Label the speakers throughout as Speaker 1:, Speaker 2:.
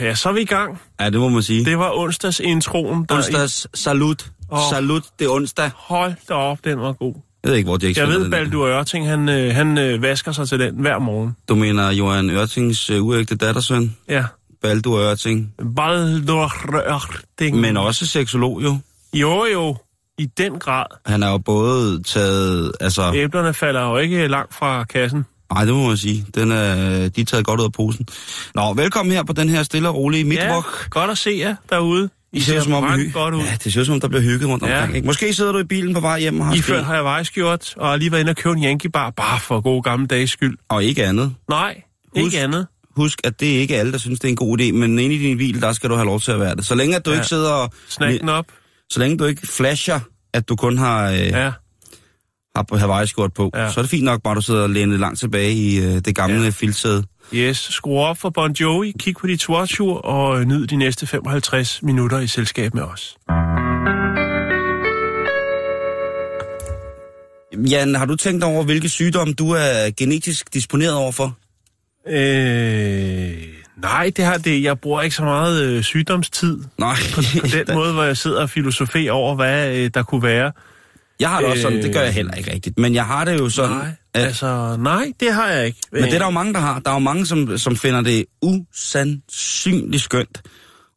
Speaker 1: Ja, så er vi i gang.
Speaker 2: Ja, det må man sige.
Speaker 1: Det var onsdags introen. Der
Speaker 2: Onsdags salut.
Speaker 1: Åh.
Speaker 2: Salut, det er onsdag.
Speaker 1: Hold da op, den var god.
Speaker 2: Jeg ved ikke, hvor ikke
Speaker 1: Jeg ved. Baldur Ørting, han, øh, han øh, vasker sig til den hver morgen.
Speaker 2: Du mener Johan Ørtings uh, uægte dattersøn,
Speaker 1: Ja.
Speaker 2: Baldur Ørting,
Speaker 1: Baldur Ørting.
Speaker 2: men også seksolog jo.
Speaker 1: Jo, jo. I den grad.
Speaker 2: Han er jo både taget, altså,
Speaker 1: Æblerne falder jo ikke langt fra kassen.
Speaker 2: Nej, det må man sige, den er, de er taget godt ud af posen. Nå, velkommen her på den her stille og rolige
Speaker 1: Ja,
Speaker 2: midtvok.
Speaker 1: godt at se jer derude. I,
Speaker 2: I ser som om, hy-
Speaker 1: godt ud.
Speaker 2: Ja, det ser som om, der bliver hygget rundt
Speaker 1: Ja.
Speaker 2: omkring. Ikke? Måske sidder du i bilen på vej hjem og har
Speaker 1: I før har jeg vejskjort, og har lige været inde og købe en Yankee bar, bare for god gamle dages skyld.
Speaker 2: og ikke andet.
Speaker 1: Nej,
Speaker 2: Husk-
Speaker 1: ikke andet.
Speaker 2: Husk, at det er ikke alle, der synes, det er en god idé, men inde i din bil, der skal du have lov til at være det. Så længe at du
Speaker 1: Ja.
Speaker 2: ikke sidder og...
Speaker 1: Snak den op.
Speaker 2: Så længe du ikke flasher, at du kun har, øh,
Speaker 1: Ja.
Speaker 2: Har på Hawaii-skjort på,
Speaker 1: Ja.
Speaker 2: så er det fint nok bare, at du sidder lænet langt tilbage i øh, det gamle
Speaker 1: Ja.
Speaker 2: filtsæde.
Speaker 1: Yes, skru op for Bon Jovi, kig på dit swatchur og øh, nyd de næste 55 minutter i selskab med os.
Speaker 2: Jan, har du tænkt over, hvilke sygdomme du er genetisk disponeret overfor?
Speaker 1: Øh, nej, det har det. Jeg bruger ikke så meget øh, sygdomstid
Speaker 2: Nej,
Speaker 1: på, på den måde, hvor jeg sidder og filosoferer over, hvad øh, der kunne være.
Speaker 2: Jeg har det også sådan, det gør jeg
Speaker 1: Øh.
Speaker 2: heller ikke rigtigt. Men jeg har det jo sådan,
Speaker 1: Nej,
Speaker 2: at,
Speaker 1: altså, nej, det har jeg ikke.
Speaker 2: men det er der jo mange, der har. Der er jo mange, som, som finder det usandsynligt skønt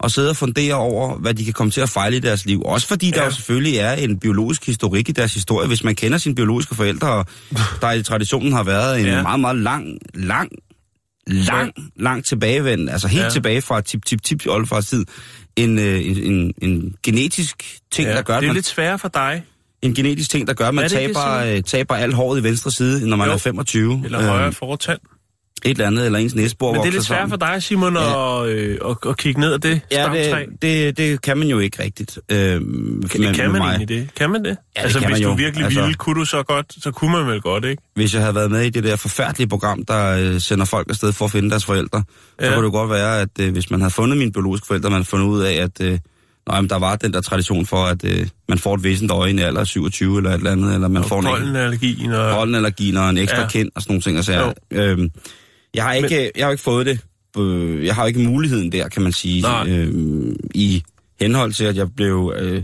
Speaker 2: at sidde og fundere over, hvad de kan komme til at fejle i deres liv. Også fordi ja. der jo selvfølgelig er en biologisk historik i deres historie. Hvis man kender sine biologiske forældre, og der i traditionen har været en
Speaker 1: Ja.
Speaker 2: meget, meget lang, lang, lang, lang tilbagevend, altså helt
Speaker 1: Ja.
Speaker 2: tilbage fra tip tip tip oldefars tid, en, øh, en, en, en genetisk ting,
Speaker 1: Ja,
Speaker 2: der gør, at
Speaker 1: det er
Speaker 2: man,
Speaker 1: lidt sværere for dig,
Speaker 2: en genetisk ting, der gør, at man
Speaker 1: Er det ikke
Speaker 2: taber, øh, taber alt håret i venstre side, når man
Speaker 1: Jo.
Speaker 2: er 25.
Speaker 1: eller højere fortand.
Speaker 2: Et eller andet, eller ens næsebor
Speaker 1: Men det er lidt sværere for dig, Simon,
Speaker 2: Ja.
Speaker 1: at, øh, at, at kigge ned ad det
Speaker 2: Ja,
Speaker 1: stamtræ.
Speaker 2: det, det, det kan man jo ikke rigtigt. Øh,
Speaker 1: Kan,
Speaker 2: med,
Speaker 1: kan man
Speaker 2: mig.
Speaker 1: egentlig det? Kan man det?
Speaker 2: det
Speaker 1: altså,
Speaker 2: kan
Speaker 1: hvis
Speaker 2: man
Speaker 1: du
Speaker 2: jo.
Speaker 1: virkelig
Speaker 2: Altså-
Speaker 1: ville, kunne du så godt, så kunne man vel godt, ikke?
Speaker 2: Hvis jeg havde været med i det der forfærdelige program, der øh, sender folk afsted for at finde deres forældre, ja. så
Speaker 1: Ja.
Speaker 2: kunne det godt være, at øh, hvis man havde fundet mine biologiske forældre, man havde fundet ud af, at øh, nå, jamen, der var den der tradition for, at øh, man får et væsent øje i en alder af 27 eller et eller andet, eller man
Speaker 1: Og
Speaker 2: får en
Speaker 1: pollenallergien og...
Speaker 2: en ekstra
Speaker 1: Ja.
Speaker 2: kind og sådan nogle ting. Og så, øhm, jeg, har ikke, Men... jeg har ikke fået det. Øh, jeg har ikke muligheden der, kan man sige,
Speaker 1: Nej.
Speaker 2: øhm, i henhold til, at jeg blev øh,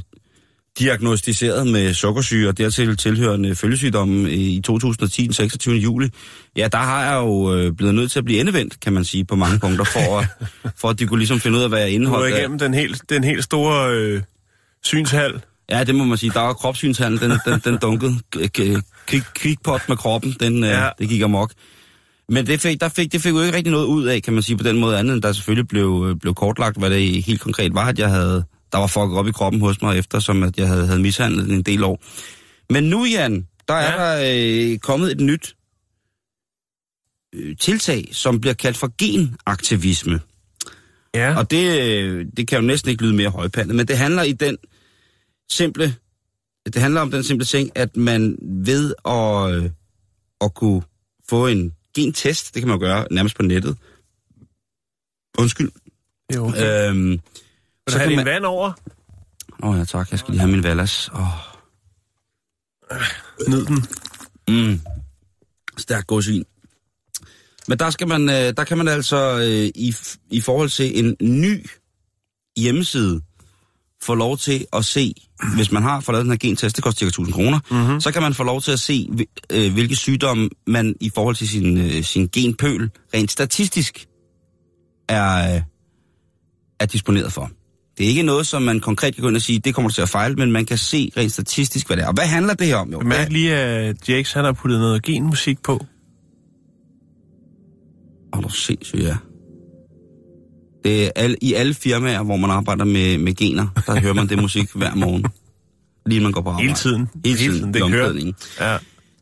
Speaker 2: diagnostiseret med sukkersyge og dertil tilhørende følgesygdomme i 2010, den 26. juli. Ja, der har jeg jo øh, blevet nødt til at blive endevendt, kan man sige, på mange punkter, for at, for at de kunne ligesom finde ud af, hvad jeg
Speaker 1: Du
Speaker 2: indeholdt. af.
Speaker 1: igennem den helt, den helt store øh, synshal.
Speaker 2: Ja, det må man sige. Der var kropssynshandel, den, den, den dunkede. Kig, kigpot med kroppen, den. Ja. øh, det gik amok. Men det fik, der fik, det fik jo ikke rigtig noget ud af, kan man sige, på den måde andet, end der selvfølgelig blev, øh, blev kortlagt, hvad det helt konkret var, at jeg havde, der var fucket op i kroppen hos mig, eftersom at jeg havde, havde mishandlet en del år. Men nu, Jan, der er
Speaker 1: Ja.
Speaker 2: der øh, kommet et nyt øh, tiltag, som bliver kaldt for genaktivisme.
Speaker 1: Ja.
Speaker 2: Og det, øh, det kan jo næsten ikke lyde mere højpandet, men det handler i den simple, det handler om den simple ting, at man ved at, øh, at kunne få en gentest, det kan man jo gøre nærmest på nettet. Undskyld.
Speaker 1: jo, okay.
Speaker 2: Øhm,
Speaker 1: Vil du
Speaker 2: så
Speaker 1: have
Speaker 2: kan
Speaker 1: din
Speaker 2: man...
Speaker 1: vand over?
Speaker 2: Åh oh, ja, tak. Jeg skal lige have min Vallas. Åh,
Speaker 1: Nyd den.
Speaker 2: mm. Stærk godsvin. Men der, skal man, øh, der kan man altså øh, i, i forhold til en ny hjemmeside få lov til at se, hvis man har fået lavet den her gentest, det koster cirka 1000 kroner, mm-hmm. så kan man få lov til at se, øh, hvilke sygdomme man i forhold til sin, sin genpøl rent statistisk er, er disponeret for. Det er ikke noget, som man konkret kan gå ind og sige, det kommer til at fejle, men man kan se rent statistisk, hvad det er. Og hvad handler det her om? Jo,
Speaker 1: Bemærk lige, at Jakes han har puttet noget genmusik på.
Speaker 2: Åh, du sindssygt, ja. Det er alle, I alle firmaer, hvor man arbejder med, med gener, der hører man det musik hver morgen. lige man går på arbejde.
Speaker 1: Hele tiden.
Speaker 2: Hele tiden,
Speaker 1: tiden.
Speaker 2: i
Speaker 1: Det kører. Ja.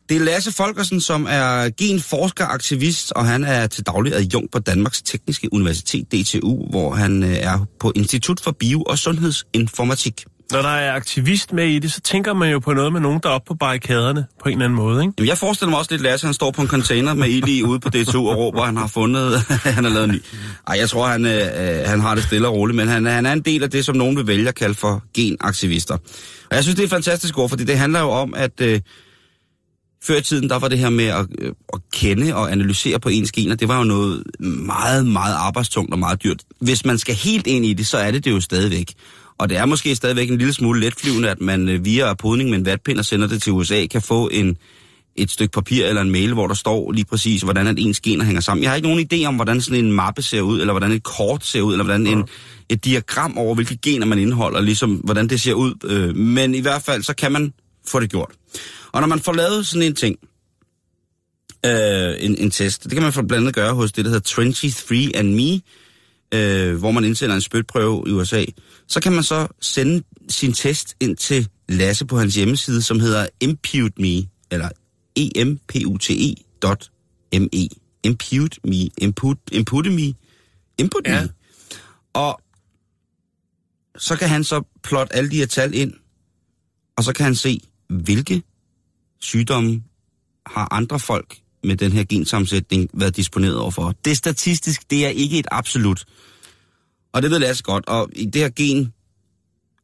Speaker 2: Det er Lasse Folkersen, som er genforsker, aktivist, og han er til daglig adjunkt på Danmarks Tekniske Universitet, DTU, hvor han øh, er på Institut for Bio- og Sundhedsinformatik.
Speaker 1: Når der er aktivist med i det, så tænker man jo på noget med nogen, der er oppe på barrikaderne på en eller anden måde, ikke?
Speaker 2: Jamen, jeg forestiller mig også lidt, Lasse, han står på en container med ild i ude på DTU og råber, han har fundet, han har lavet en ny. Ej, jeg tror, han, øh, han har det stille og roligt, men han, han er en del af det, som nogen vil vælge at kalde for genaktivister. Og jeg synes, det er et fantastisk ord, fordi det handler jo om, at øh, før i tiden, der var det her med at, øh, at kende og analysere på ens gener, det var jo noget meget, meget arbejdstungt og meget dyrt. Hvis man skal helt ind i det, så er det det jo stadigvæk. Og det er måske stadigvæk en lille smule letflyvende, at man øh, via podning med en vatpind og sender det til USA, kan få en, et stykke papir eller en mail, hvor der står lige præcis, hvordan at ens gener hænger sammen. Jeg har ikke nogen idé om, hvordan sådan en mappe ser ud, eller hvordan et kort ser ud, eller hvordan en, et diagram over, hvilke gener man indeholder, ligesom hvordan det ser ud. Øh, Men i hvert fald, så kan man få det gjort. Og når man får lavet sådan en ting, øh, en, en test, det kan man for blandt andet gøre hos det, der hedder 23 and Me, øh, hvor man indsender en spytprøve i USA, så kan man så sende sin test ind til Lasse på hans hjemmeside, som hedder impute.me, eller e empute dot me. Impute me, input, input me, input me.
Speaker 1: Ja.
Speaker 2: Og så kan han så plotte alle de her tal ind, og så kan han se, hvilke sygdomme har andre folk med den her gensammensætning været disponeret overfor. Det er statistisk, det er ikke et absolut. Og det ved Lasse godt. Og i det her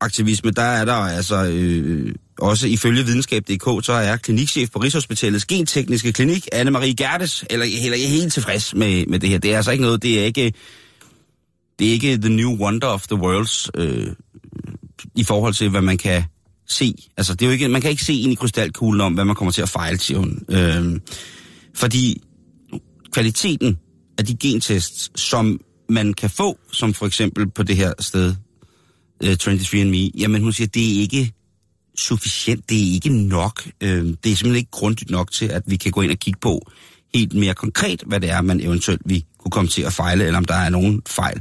Speaker 2: genaktivisme, der er der altså øh, også ifølge videnskab.dk, så er klinikchef på Rigshospitalets gentekniske klinik, Anne-Marie Gertes, eller heller ikke helt tilfreds med, med det her. Det er altså ikke noget, det er ikke, det er ikke the new wonder of the worlds øh, i forhold til, hvad man kan se. Altså, det er jo ikke, man kan ikke se ind i krystalkuglen om, hvad man kommer til at fejle, siger hun. Øh, fordi kvaliteten af de gentests, som man kan få, som for eksempel på det her sted, øh, uh, 23andMe, jamen hun siger, det er ikke sufficient, det er ikke nok. Øhm, det er simpelthen ikke grundigt nok til, at vi kan gå ind og kigge på helt mere konkret, hvad det er, man eventuelt vi kunne komme til at fejle, eller om der er nogen fejl.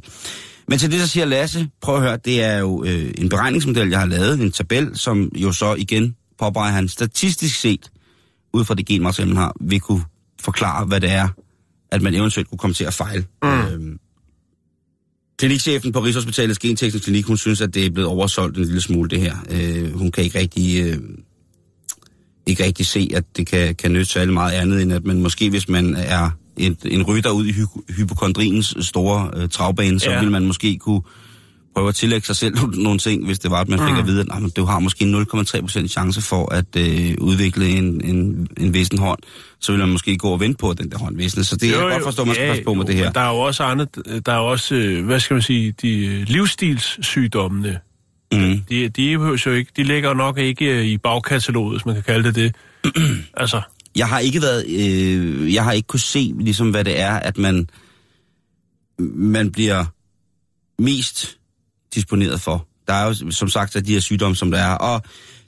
Speaker 2: Men til det, der siger Lasse, prøv at høre, det er jo øh, en beregningsmodel, jeg har lavet, en tabel, som jo så igen påpeger han statistisk set, ud fra det genmateriale, man har, vil kunne forklare, hvad det er, at man eventuelt kunne komme til at fejle. Mm. Øhm, klinikchefen på Rigshospitalets Genteknisk Klinik, hun synes, at det er blevet oversolgt en lille smule, det her. Øh, hun kan ikke rigtig, øh, ikke rigtig se, at det kan, kan nytte særlig meget andet, end at man måske, hvis man er en, en rytter ud i hy- hypokondriens store øh, travbane, så
Speaker 1: Ja.
Speaker 2: ja. vil man måske kunne prøve at tillægge sig selv nogle ting, hvis det var, at man fik
Speaker 1: Mm.
Speaker 2: at vide, at nej, men du har måske 0,3% chance for at øh, udvikle en, en, en vissen hånd, så vil man måske gå og vente på, at den der hånd visne. Så det er jeg godt forstå, at man skal passe på med det her.
Speaker 1: Der er jo også andre, der er jo også, øh, hvad skal man sige, de øh, livsstilssygdommene.
Speaker 2: Mm.
Speaker 1: De, de, jo ikke, de ligger nok ikke øh, i bagkataloget, hvis man kan kalde det det. altså,
Speaker 2: jeg har ikke været, øh, jeg har ikke kunne se, ligesom hvad det er, at man, man bliver mest disponeret for. Der er jo som sagt de her sygdomme, som der er. Og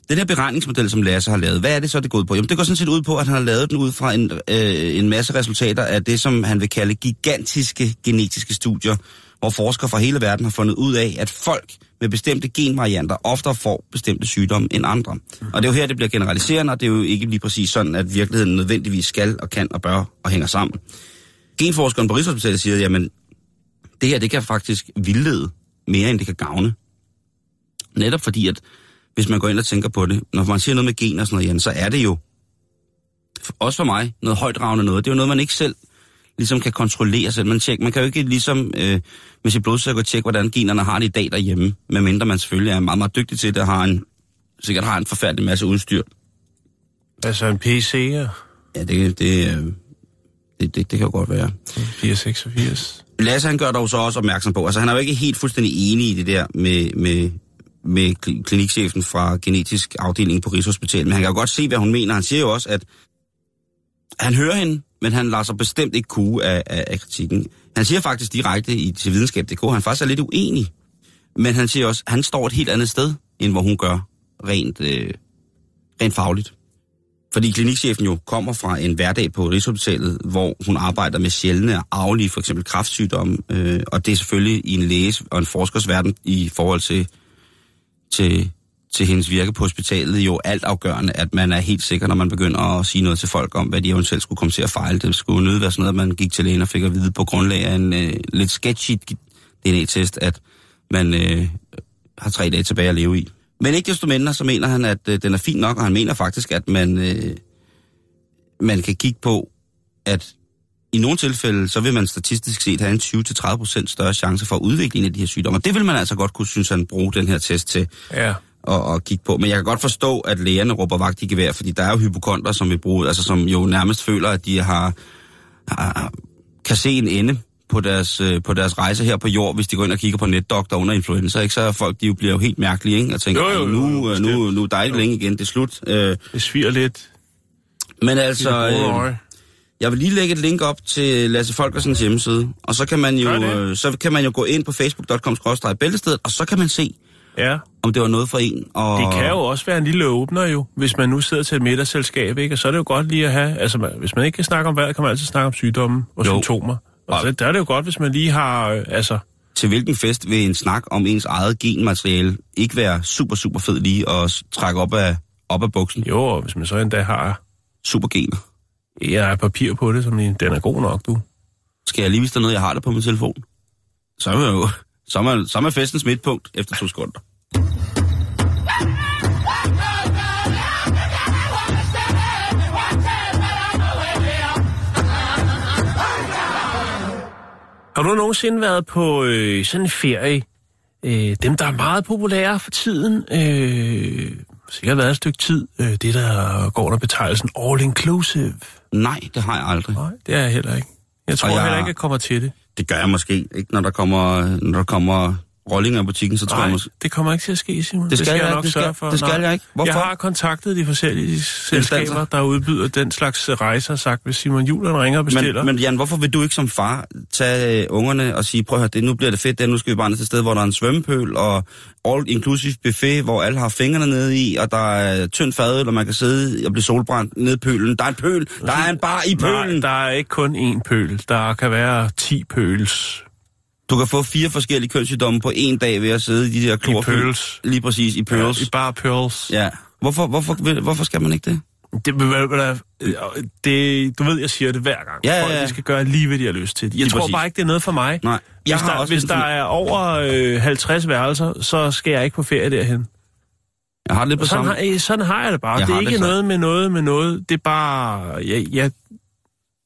Speaker 2: den her beregningsmodel, som Lasse har lavet, hvad er det så, det går ud på? Jamen, det går sådan set ud på, at han har lavet den ud fra en, øh, en masse resultater af det, som han vil kalde gigantiske genetiske studier, hvor forskere fra hele verden har fundet ud af, at folk med bestemte genvarianter oftere får bestemte sygdomme end andre. Og det er jo her, det bliver generaliserende, og det er jo ikke lige præcis sådan, at virkeligheden nødvendigvis skal og kan og bør og hænger sammen. Genforskeren på Rigshospitalet siger, jamen, det her, det kan faktisk vildlede mere, end det kan gavne. Netop fordi, at hvis man går ind og tænker på det, når man siger noget med gen og sådan noget, så er det jo, også for mig, noget højdragende noget. Det er jo noget, man ikke selv ligesom kan kontrollere selv. Man, tjek, man kan jo ikke ligesom øh, med sit blodsukker tjekke, hvordan generne har det i dag derhjemme, medmindre man selvfølgelig er meget, meget dygtig til det, og har en, sikkert har en forfærdelig masse udstyr.
Speaker 1: altså en PC og
Speaker 2: Ja, det, det, øh, det, det, det kan jo godt være.
Speaker 1: 486.
Speaker 2: Lasse han gør dog så også opmærksom på, altså han er jo ikke helt fuldstændig enig i det der med, med, med kli- klinikchefen fra genetisk afdeling på Rigshospitalet, men han kan jo godt se, hvad hun mener. Han siger jo også, at han hører hende, men han lader sig bestemt ikke kue af, af, af kritikken. Han siger faktisk direkte i til videnskab.dk, han faktisk er lidt uenig, men han siger også, at han står et helt andet sted, end hvor hun gør rent, øh, rent fagligt. Fordi klinikchefen jo kommer fra en hverdag på Rigshospitalet, hvor hun arbejder med sjældne og arvelige, for eksempel kræftsygdomme, øh, og det er selvfølgelig i en læges og en forskers verden i forhold til, til, til hendes virke på hospitalet jo alt afgørende, at man er helt sikker, når man begynder at sige noget til folk om, hvad de eventuelt skulle komme til at fejle. Det skulle nødt være sådan noget, at man gik til lægen og fik at vide på grundlag af en øh, lidt sketchy DNA-test, at man øh, har tre dage tilbage at leve i. Men ikke desto mindre, så mener han, at øh, den er fin nok, og han mener faktisk, at man, øh, man kan kigge på, at i nogle tilfælde, så vil man statistisk set have en 20-30% større chance for at udvikle en af de her sygdomme. Og det vil man altså godt kunne, synes han, bruge den her test til
Speaker 1: Ja
Speaker 2: at, at kigge på. Men jeg kan godt forstå, at lægerne råber vagt i gevær, fordi der er jo hypokonter, som vi bruger, altså som jo nærmest føler, at de har, har kan se en ende på deres, øh, på deres rejse her på jord, hvis de går ind og kigger på netdoktor under influenza, ikke? så er folk, de jo bliver jo helt mærkelige, ikke? Og tænker,
Speaker 1: Jo, jo, jo,
Speaker 2: nu,
Speaker 1: jo,
Speaker 2: øh, nu, nu er det ikke længe igen, det er slut. Øh,
Speaker 1: Det sviger lidt.
Speaker 2: men altså, øh, jeg vil lige lægge et link op til Lasse Folkersens hjemmeside, og så kan man jo, øh, så kan man jo gå ind på facebook.com bæltestedet, og så kan man se,
Speaker 1: Ja.
Speaker 2: om det var noget for en. Og...
Speaker 1: Det kan jo også være en lille åbner jo, hvis man nu sidder til et middagsselskab, ikke? Og så er det jo godt lige at have, altså hvis man ikke kan snakke om vejret, kan man altid snakke om sygdomme og
Speaker 2: Jo.
Speaker 1: symptomer. Og så, der er det jo godt, hvis man lige har, øh, altså,
Speaker 2: Til hvilken fest vil en snak om ens eget genmateriale ikke være super, super fed lige at trække op af, op af buksen?
Speaker 1: jo, og hvis man så endda har,
Speaker 2: Supergener.
Speaker 1: jeg har papir på det, som den er god nok, du.
Speaker 2: Skal jeg lige vise dig noget, jeg har det på min telefon? Så er, man jo, så er, man, så er man festens midtpunkt efter to sekunder.
Speaker 1: Har du nogensinde været på øh, sådan en ferie? Øh, dem, der er meget populære for tiden, øh, sikkert været et stykke tid, øh, det der går under betegnelsen all inclusive.
Speaker 2: Nej, det har jeg aldrig.
Speaker 1: Nej, det er jeg heller ikke. Jeg tror
Speaker 2: jeg-
Speaker 1: heller ikke, jeg kommer til det.
Speaker 2: Det gør jeg måske ikke, når der kommer, når der kommer rollinger i butikken, så tror jeg
Speaker 1: Nej,
Speaker 2: måske...
Speaker 1: det kommer ikke til at ske, Simon.
Speaker 2: Det skal jeg
Speaker 1: jeg
Speaker 2: ikke,
Speaker 1: nok
Speaker 2: det skal-
Speaker 1: sørge for.
Speaker 2: det skal
Speaker 1: Nej.
Speaker 2: jeg ikke. Hvorfor?
Speaker 1: Jeg har kontaktet de forskellige selskaber, der udbyder den slags rejser, og sagt, hvis Simon Julen ringer og bestiller.
Speaker 2: Men, men Jan, hvorfor vil du ikke som far tage øh, ungerne og sige, prøv at høre, det, nu bliver det fedt, det, nu skal vi bare ned til et sted, hvor der er en svømmepøl, og all-inclusive buffet, hvor alle har fingrene nede i, og der er tynd fadøl, og man kan sidde og blive solbrændt nede i pølen. Der er en pøl, der er en bar i
Speaker 1: Nej,
Speaker 2: pølen.
Speaker 1: der er ikke kun én pøl. Der kan være 10 pøls.
Speaker 2: Du kan få fire forskellige kønssygdomme på en dag ved at sidde i de der klorpøl.
Speaker 1: pøls.
Speaker 2: Lige præcis, i pøls.
Speaker 1: I bare pøls.
Speaker 2: Ja. Hvorfor, hvorfor, hvorfor skal man ikke det?
Speaker 1: Det, det, du ved, jeg siger det hver gang.
Speaker 2: Ja, ja,
Speaker 1: Folk,
Speaker 2: ja.
Speaker 1: de skal gøre lige, hvad de har lyst til. Jeg
Speaker 2: Lige
Speaker 1: tror
Speaker 2: præcis.
Speaker 1: bare ikke, det er noget for mig.
Speaker 2: Nej. Jeg
Speaker 1: hvis
Speaker 2: har
Speaker 1: der,
Speaker 2: også
Speaker 1: hvis der er over øh, 50 værelser, så skal jeg ikke på ferie derhen.
Speaker 2: Jeg har det lidt på
Speaker 1: sådan,
Speaker 2: samme...
Speaker 1: har, øh, sådan har jeg det bare.
Speaker 2: Jeg
Speaker 1: det er ikke
Speaker 2: sådan.
Speaker 1: noget med noget med noget. Det er bare... Jeg, jeg,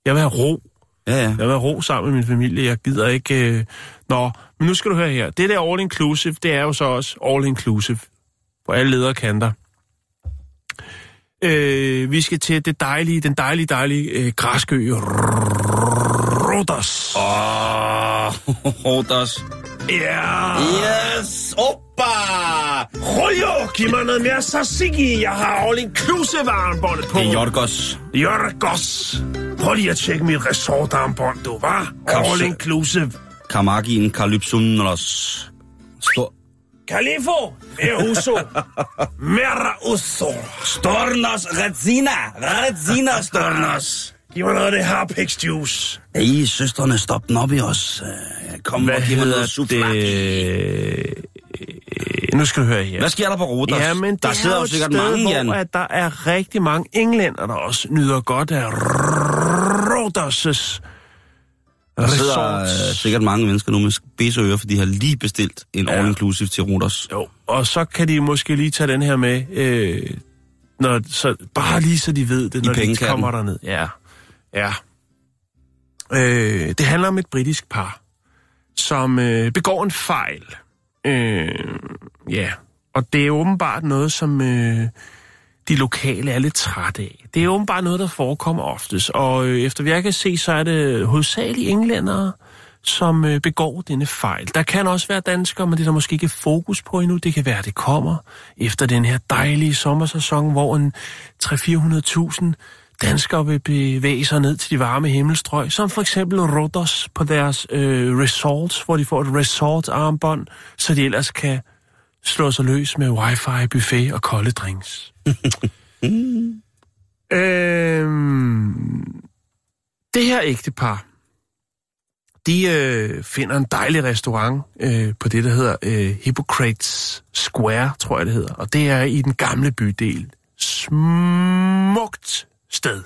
Speaker 1: jeg vil have ro.
Speaker 2: Ja, ja.
Speaker 1: Jeg vil ro sammen med min familie. Jeg gider ikke... Øh... Nå, men nu skal du høre her. Det der all inclusive, det er jo så også all inclusive. På alle lederkanter. Øh, vi skal til det dejlige, den dejlige, dejlige øh, græskø. Rrr. Rhodos.
Speaker 2: Åh, Rodos.
Speaker 1: Ja!
Speaker 2: Yes, oppa!
Speaker 1: Rojo, giv mig noget mere tzatziki. Jeg har all inclusive armbåndet på.
Speaker 2: Det er Jorgos.
Speaker 1: Jorgos. Prøv lige at tjekke mit resortarmbånd, du, var? All inclusive.
Speaker 2: Kamagin Kalypsunos. Stor...
Speaker 1: Califo, Euso, Mera Uso.
Speaker 2: Stornos Redzina. Redzina Stornos.
Speaker 1: Giv mig noget af det harpix juice.
Speaker 2: Hey, søsterne, stop den op i os. Øh, Kom og giv mig noget
Speaker 1: det? Nu skal du høre her.
Speaker 2: Hvad sker der på Rodos?
Speaker 1: Ja, men
Speaker 2: der
Speaker 1: er
Speaker 2: sidder
Speaker 1: jo
Speaker 2: sikkert
Speaker 1: sted,
Speaker 2: mange, Jan.
Speaker 1: hvor at der er rigtig mange englænder, der også nyder godt af Rhodos'
Speaker 2: Der sidder øh, sikkert mange mennesker nu med spidsører, for de har lige bestilt en
Speaker 1: Ja.
Speaker 2: all-inclusive til Rodos.
Speaker 1: Jo, og så kan de måske lige tage den her med, øh, når, så, bare lige så de ved det, når de
Speaker 2: pengekassen.
Speaker 1: kommer derned. Ja, ja. Øh, det handler om et britisk par, som øh, begår en fejl. Øh, ja, og det er åbenbart noget, som øh, de lokale er lidt trætte af. Det er åbenbart noget, der forekommer oftest, og øh, efter hvad jeg kan se, så er det hovedsageligt englændere, som øh, begår denne fejl. Der kan også være danskere, men det er der måske ikke fokus på endnu. Det kan være, at det kommer efter den her dejlige sommersæson, hvor en 300-400.000 danskere vil bevæge sig ned til de varme himmelstrøg, som for eksempel Rodos på deres øh, resorts, hvor de får et resort-armbånd, så de ellers kan slå sig løs med wifi, buffet og kolde drinks. øhm, det her ægtepar, de øh, finder en dejlig restaurant øh, på det, der hedder øh, Hippocrates Square, tror jeg det hedder. Og det er i den gamle bydel. Smukt sted.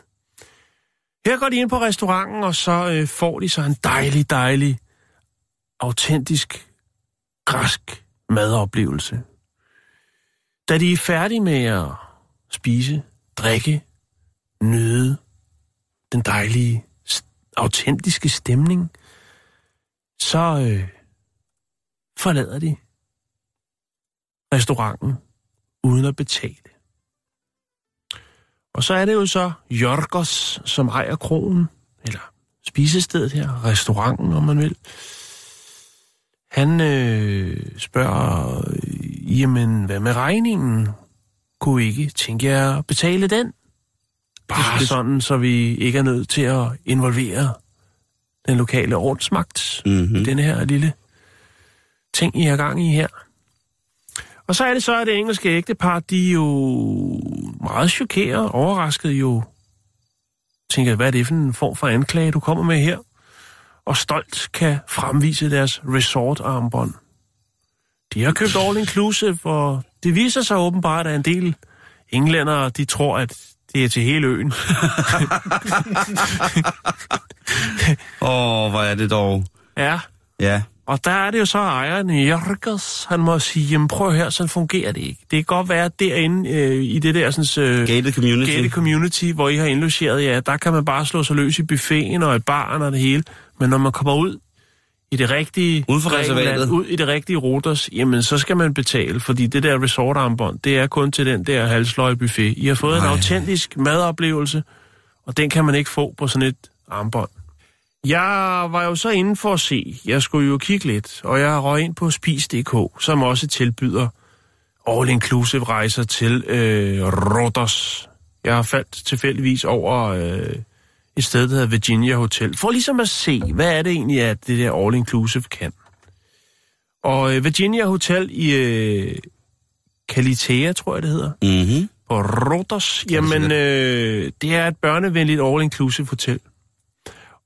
Speaker 1: Her går de ind på restauranten, og så øh, får de så en dejlig, dejlig, autentisk, græsk madoplevelse. Da de er færdige med at spise, drikke, nyde den dejlige, autentiske stemning, så øh, forlader de restauranten uden at betale. Og så er det jo så Jorgos, som ejer krogen, eller spisestedet her, restauranten, om man vil. Han øh, spørger, jamen, hvad med regningen? Kunne I ikke tænke jer at betale den? Bare sådan, så vi ikke er nødt til at involvere den lokale ordensmagt.
Speaker 2: Mm-hmm.
Speaker 1: Den her lille ting, I har gang i her. Og så er det så, at det engelske ægtepar, de er jo meget chokeret, overrasket jo. Tænker, hvad er det for en form for anklage, du kommer med her? Og stolt kan fremvise deres resort-armbånd. De har købt all inclusive, og det viser sig åbenbart, at en del englændere, de tror, at det er til hele øen.
Speaker 2: Åh, oh, hvor er det dog.
Speaker 1: ja,
Speaker 2: Ja.
Speaker 1: Og der er det jo så ejeren, Jørgens, han må sige, jamen prøv her, sådan fungerer det ikke. Det kan godt være, at derinde øh, i det der sådan, øh,
Speaker 2: Gated community.
Speaker 1: gated community, hvor I har indlogeret, ja, der kan man bare slå sig løs i buffeten og i baren og det hele. Men når man kommer ud i det rigtige
Speaker 2: Uden for
Speaker 1: Grækenland, ud i det rigtige Rodos, jamen så skal man betale, fordi det der resortarmbånd, det er kun til den der halsløje buffet. I har fået Ej. en autentisk madoplevelse, og den kan man ikke få på sådan et armbånd. Jeg var jo så inde for at se. Jeg skulle jo kigge lidt, og jeg røg ind på Spis.dk, som også tilbyder all-inclusive rejser til øh, Rodos. Jeg har faldt tilfældigvis over øh, et sted, der hedder Virginia Hotel, for ligesom at se, hvad er det egentlig, at det der all-inclusive kan. Og øh, Virginia Hotel i øh, Kalitea, tror jeg det hedder,
Speaker 2: Mm-hmm.
Speaker 1: på Rodos, jamen øh, det er et børnevenligt all-inclusive hotel.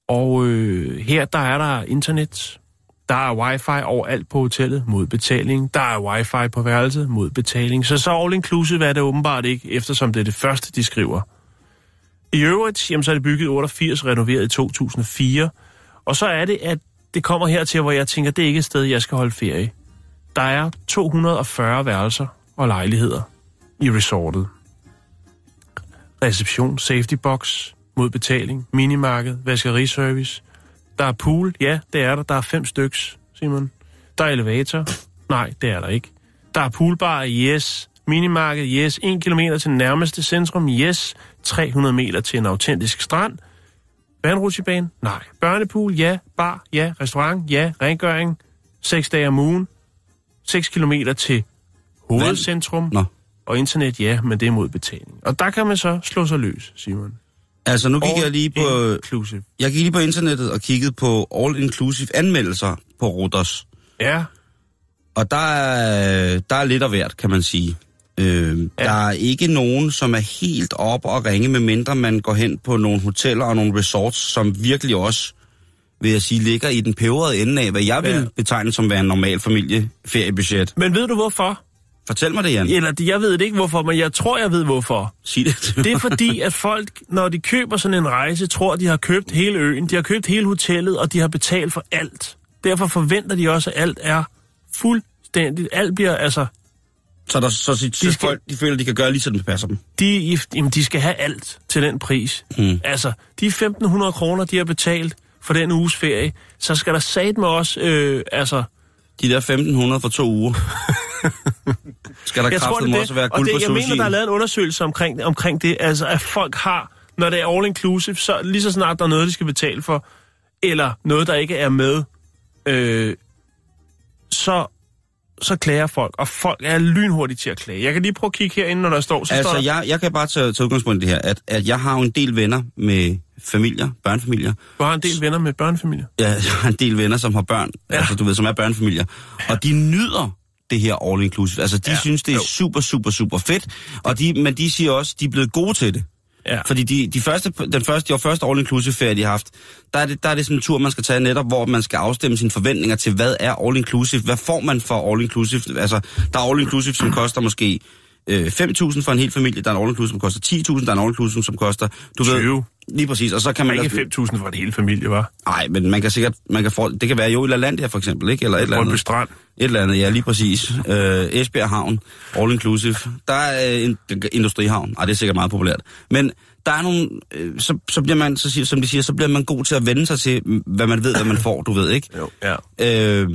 Speaker 1: Og øh, her der er der internet, der er wifi overalt på hotellet mod betaling, der er wifi på værelset mod betaling, så så all-inclusive er det åbenbart ikke, eftersom det er det første, de skriver. I øvrigt, jamen, så er det bygget 88, renoveret i 2004, og så er det, at det kommer hertil, hvor jeg tænker, det er ikke et sted, jeg skal holde ferie. Der er 240 værelser og lejligheder i resortet. Reception, safety box, mod betaling, minimarked, vaskeriservice. Der er pool, ja, det er der. Der er fem styks, Simon. Der er elevator, nej, det er der ikke. Der er poolbar, yes. Minimarked, yes. 1 km til nærmeste centrum, yes. 300 meter til en autentisk strand. Vandrutsjebane, nej. Børnepool, ja. Bar, ja. Restaurant, ja. Rengøring, 6 dage om ugen. 6 km til hovedcentrum.
Speaker 2: Nå.
Speaker 1: Og internet, ja, men det er mod betaling. Og der kan man så slå sig løs, Simon.
Speaker 2: Altså, nu gik jeg lige på...
Speaker 1: Inclusive.
Speaker 2: Jeg gik lige på internettet og kiggede på all-inclusive anmeldelser på Rodos.
Speaker 1: Ja,
Speaker 2: Og der er, der er lidt af hvert, kan man sige. Øh, ja. Der er ikke nogen, som er helt op og ringe, medmindre man går hen på nogle hoteller og nogle resorts, som virkelig også, vil jeg sige, ligger i den peberede ende af, hvad jeg vil
Speaker 1: Ja.
Speaker 2: betegne som være en normal familieferiebudget.
Speaker 1: men ved du hvorfor?
Speaker 2: Fortæl mig det, Jan.
Speaker 1: Eller jeg ved det ikke hvorfor, men jeg tror, jeg ved hvorfor.
Speaker 2: Sig det.
Speaker 1: Det er fordi, at folk, når de køber sådan en rejse, tror, de har købt hele øen, de har købt hele hotellet, og de har betalt for alt. Derfor forventer de også, at alt er fuldstændigt. Alt bliver, altså,
Speaker 2: Så, der, så, så, så
Speaker 1: skal-
Speaker 2: folk de føler, de kan gøre lige, som det passer dem.
Speaker 1: de, jamen, de skal have alt til den pris.
Speaker 2: Mm.
Speaker 1: Altså, de 1.500 kroner, de har betalt for den uges ferie, så skal der satme også, øh, altså,
Speaker 2: De der 1500 for to uger. Skal der
Speaker 1: Jeg tror, det
Speaker 2: også være
Speaker 1: det. Og
Speaker 2: guld
Speaker 1: det,
Speaker 2: på
Speaker 1: jeg
Speaker 2: sushi?
Speaker 1: mener, der er lavet en undersøgelse omkring, omkring det, altså at folk har, når det er all inclusive, så lige så snart der er noget, de skal betale for, eller noget, der ikke er med, øh, så, så klager folk, og folk er lynhurtige til at klage. Jeg kan lige prøve at kigge herinde, når der står, så står
Speaker 2: Altså,
Speaker 1: der,
Speaker 2: jeg, jeg kan bare tage, tage udgangspunkt i det her, at, at jeg har jo en del venner med familier, børnefamilier.
Speaker 1: du har en del venner med børnefamilier.
Speaker 2: Ja, jeg har en del venner, som har børn, ja. altså du ved, som er børnefamilier. Og de nyder det her all-inclusive. Altså, de
Speaker 1: Ja,
Speaker 2: synes, det er
Speaker 1: jo.
Speaker 2: super, super, super fedt. Og de, men de siger også, de er blevet gode til det.
Speaker 1: Ja.
Speaker 2: Fordi de, de første, den første, de første all-inclusive ferie, de har haft, der er, det, der er det sådan en tur, man skal tage netop, hvor man skal afstemme sine forventninger til, hvad er all-inclusive? Hvad får man for all-inclusive? Altså, der er all-inclusive, som koster måske øh, 5.000 for en hel familie, der er en all-inclusive, som koster 10.000, der er en all-inclusive, som koster... Du
Speaker 1: 20.
Speaker 2: Ved, lige præcis, og så kan man...
Speaker 1: Ikke 5.000 for en hel familie, var.
Speaker 2: Nej, men man kan sikkert... Man kan få, det kan være jo i LaLandia for eksempel, ikke? Eller et eller andet.
Speaker 1: Strand.
Speaker 2: Et eller andet, ja, lige præcis. Øh, Esbjerg Havn, all inclusive. Der er øh, en industrihavn. Ej, det er sikkert meget populært. Men der er nogle, øh, så, så bliver man, så siger, som de siger, så bliver man god til at vende sig til, hvad man ved, hvad man får, du ved, ikke?
Speaker 1: Jo, ja.
Speaker 2: Øh,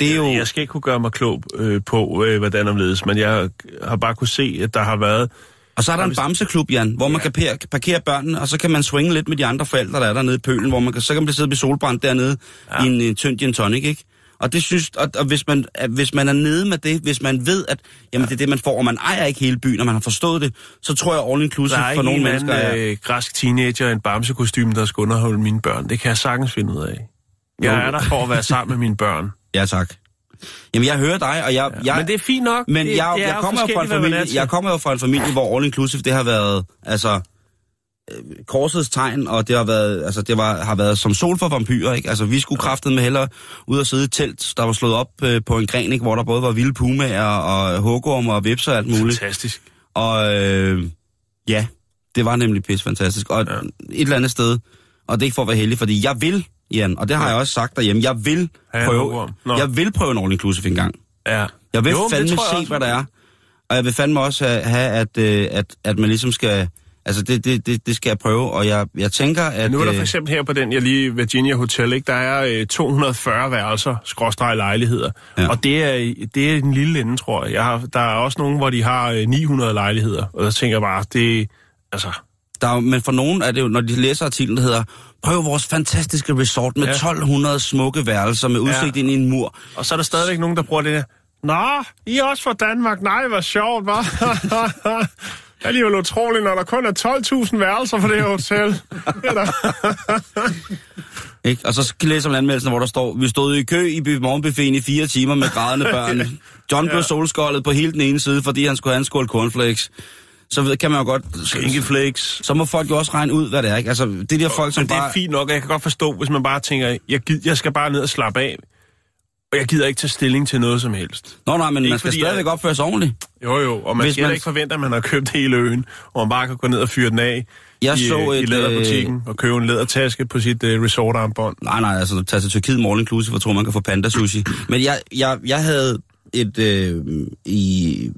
Speaker 2: det er jo...
Speaker 1: Jeg skal ikke kunne gøre mig klog øh, på, øh, hvordan omledes, men jeg har bare kunne se, at der har været...
Speaker 2: Og så er der en bamseklub, Jan, hvor man kan parkere, parkere børnene, og så kan man swinge lidt med de andre forældre, der er dernede i pølen, hvor man kan, så kan man sidde ved solbrand dernede ja. i en, en tynd gin tonic, ikke? Og det synes, og, og hvis, man, at hvis man er nede med det, hvis man ved, at jamen, det er det, man får, og man ejer ikke hele byen, og man har forstået det, så tror jeg all inclusive
Speaker 1: Der er
Speaker 2: for
Speaker 1: ikke
Speaker 2: nogle
Speaker 1: en
Speaker 2: mennesker
Speaker 1: anden
Speaker 2: er...
Speaker 1: øh, græsk teenager i en bamsekostyme, der skal underholde mine børn. Det kan jeg sagtens finde ud af. Jeg er der for at være sammen med mine børn.
Speaker 2: Ja, tak. Jamen, jeg hører dig, og jeg... jeg
Speaker 1: Men det er fint nok.
Speaker 2: Men
Speaker 1: det,
Speaker 2: jeg,
Speaker 1: det
Speaker 2: jeg, kommer jo fra en familie, jeg kommer jo fra en familie, hvor all inclusive, det har været, altså, øh, korsets tegn, og det har været, altså, det var, har været som sol for vampyrer, ikke? Altså, vi skulle kraftet med hellere ud og sidde i et telt, der var slået op øh, på en gren, ikke? Hvor der både var vilde pumaer og hugorm og vips og alt muligt.
Speaker 1: Fantastisk.
Speaker 2: Og øh, ja, det var nemlig pis fantastisk. Og ja. et eller andet sted, og det er ikke for at være heldig, fordi jeg vil, Jan, og det har
Speaker 1: Ja.
Speaker 2: jeg også sagt derhjemme, jeg vil
Speaker 1: Ja,
Speaker 2: prøve.
Speaker 1: Nå.
Speaker 2: jeg vil prøve en all inclusive en gang.
Speaker 1: Ja.
Speaker 2: Jeg vil
Speaker 1: Jo,
Speaker 2: fandme
Speaker 1: jeg
Speaker 2: se,
Speaker 1: også.
Speaker 2: hvad der er. Og jeg vil fandme også have, have at, øh, at, at man ligesom skal... Altså, det, det, det, det skal jeg prøve, og jeg, jeg tænker, at...
Speaker 1: Nu er der for
Speaker 2: øh,
Speaker 1: eksempel her på den, jeg lige Virginia Hotel, ikke? der er øh, 240 værelser, skråstreg lejligheder.
Speaker 2: Ja.
Speaker 1: Ja. Og det er, det er en lille ende, tror jeg. jeg har, der er også nogen, hvor de har øh, 900 lejligheder. Og der tænker jeg bare, det altså...
Speaker 2: der er, men for nogen er det jo, når de læser artiklen, der hedder, prøv vores fantastiske resort med
Speaker 1: Ja.
Speaker 2: 1200 smukke værelser med udsigt
Speaker 1: Ja.
Speaker 2: ind i en mur.
Speaker 1: Og så er der stadigvæk nogen, der bruger det der. Nå, I er også fra Danmark. Nej, hvor sjovt, hva'? det er alligevel utroligt, når der kun er 12.000 værelser på det her hotel.
Speaker 2: Ikke? Og så læser man anmeldelsen, hvor der står, vi stod i kø i morgenbuffeten i fire timer med grædende børn. John blev solskoldet på hele den ene side, fordi han skulle have en skål cornflakes. Så ved- kan man jo godt...
Speaker 1: Skænkeflakes.
Speaker 2: Så må folk jo også regne ud, hvad det er. Ikke? Altså, det er de her folk, som
Speaker 1: Men det
Speaker 2: bare...
Speaker 1: er fint nok, og jeg kan godt forstå, hvis man bare tænker, jeg, gid, jeg skal bare ned og slappe af. Og jeg gider ikke tage stilling til noget som helst.
Speaker 2: Nå nej, men
Speaker 1: Ikke
Speaker 2: man skal stadigvæk
Speaker 1: jeg-
Speaker 2: opføre sig ordentligt.
Speaker 1: Jo, jo, og man
Speaker 2: Hvis
Speaker 1: skal
Speaker 2: man-
Speaker 1: ikke forvente, at man har købt hele øen, og man bare kan gå ned og fyre den af
Speaker 2: Jeg
Speaker 1: i,
Speaker 2: så
Speaker 1: øh, i
Speaker 2: et,
Speaker 1: læderbutikken og købe en lædertaske på sit uh, resortarmbånd.
Speaker 2: Nej, nej, altså tage til Tyrkiet all inclusive, og tror, man kan få panda sushi. Men jeg, jeg, jeg havde et... Øh, i,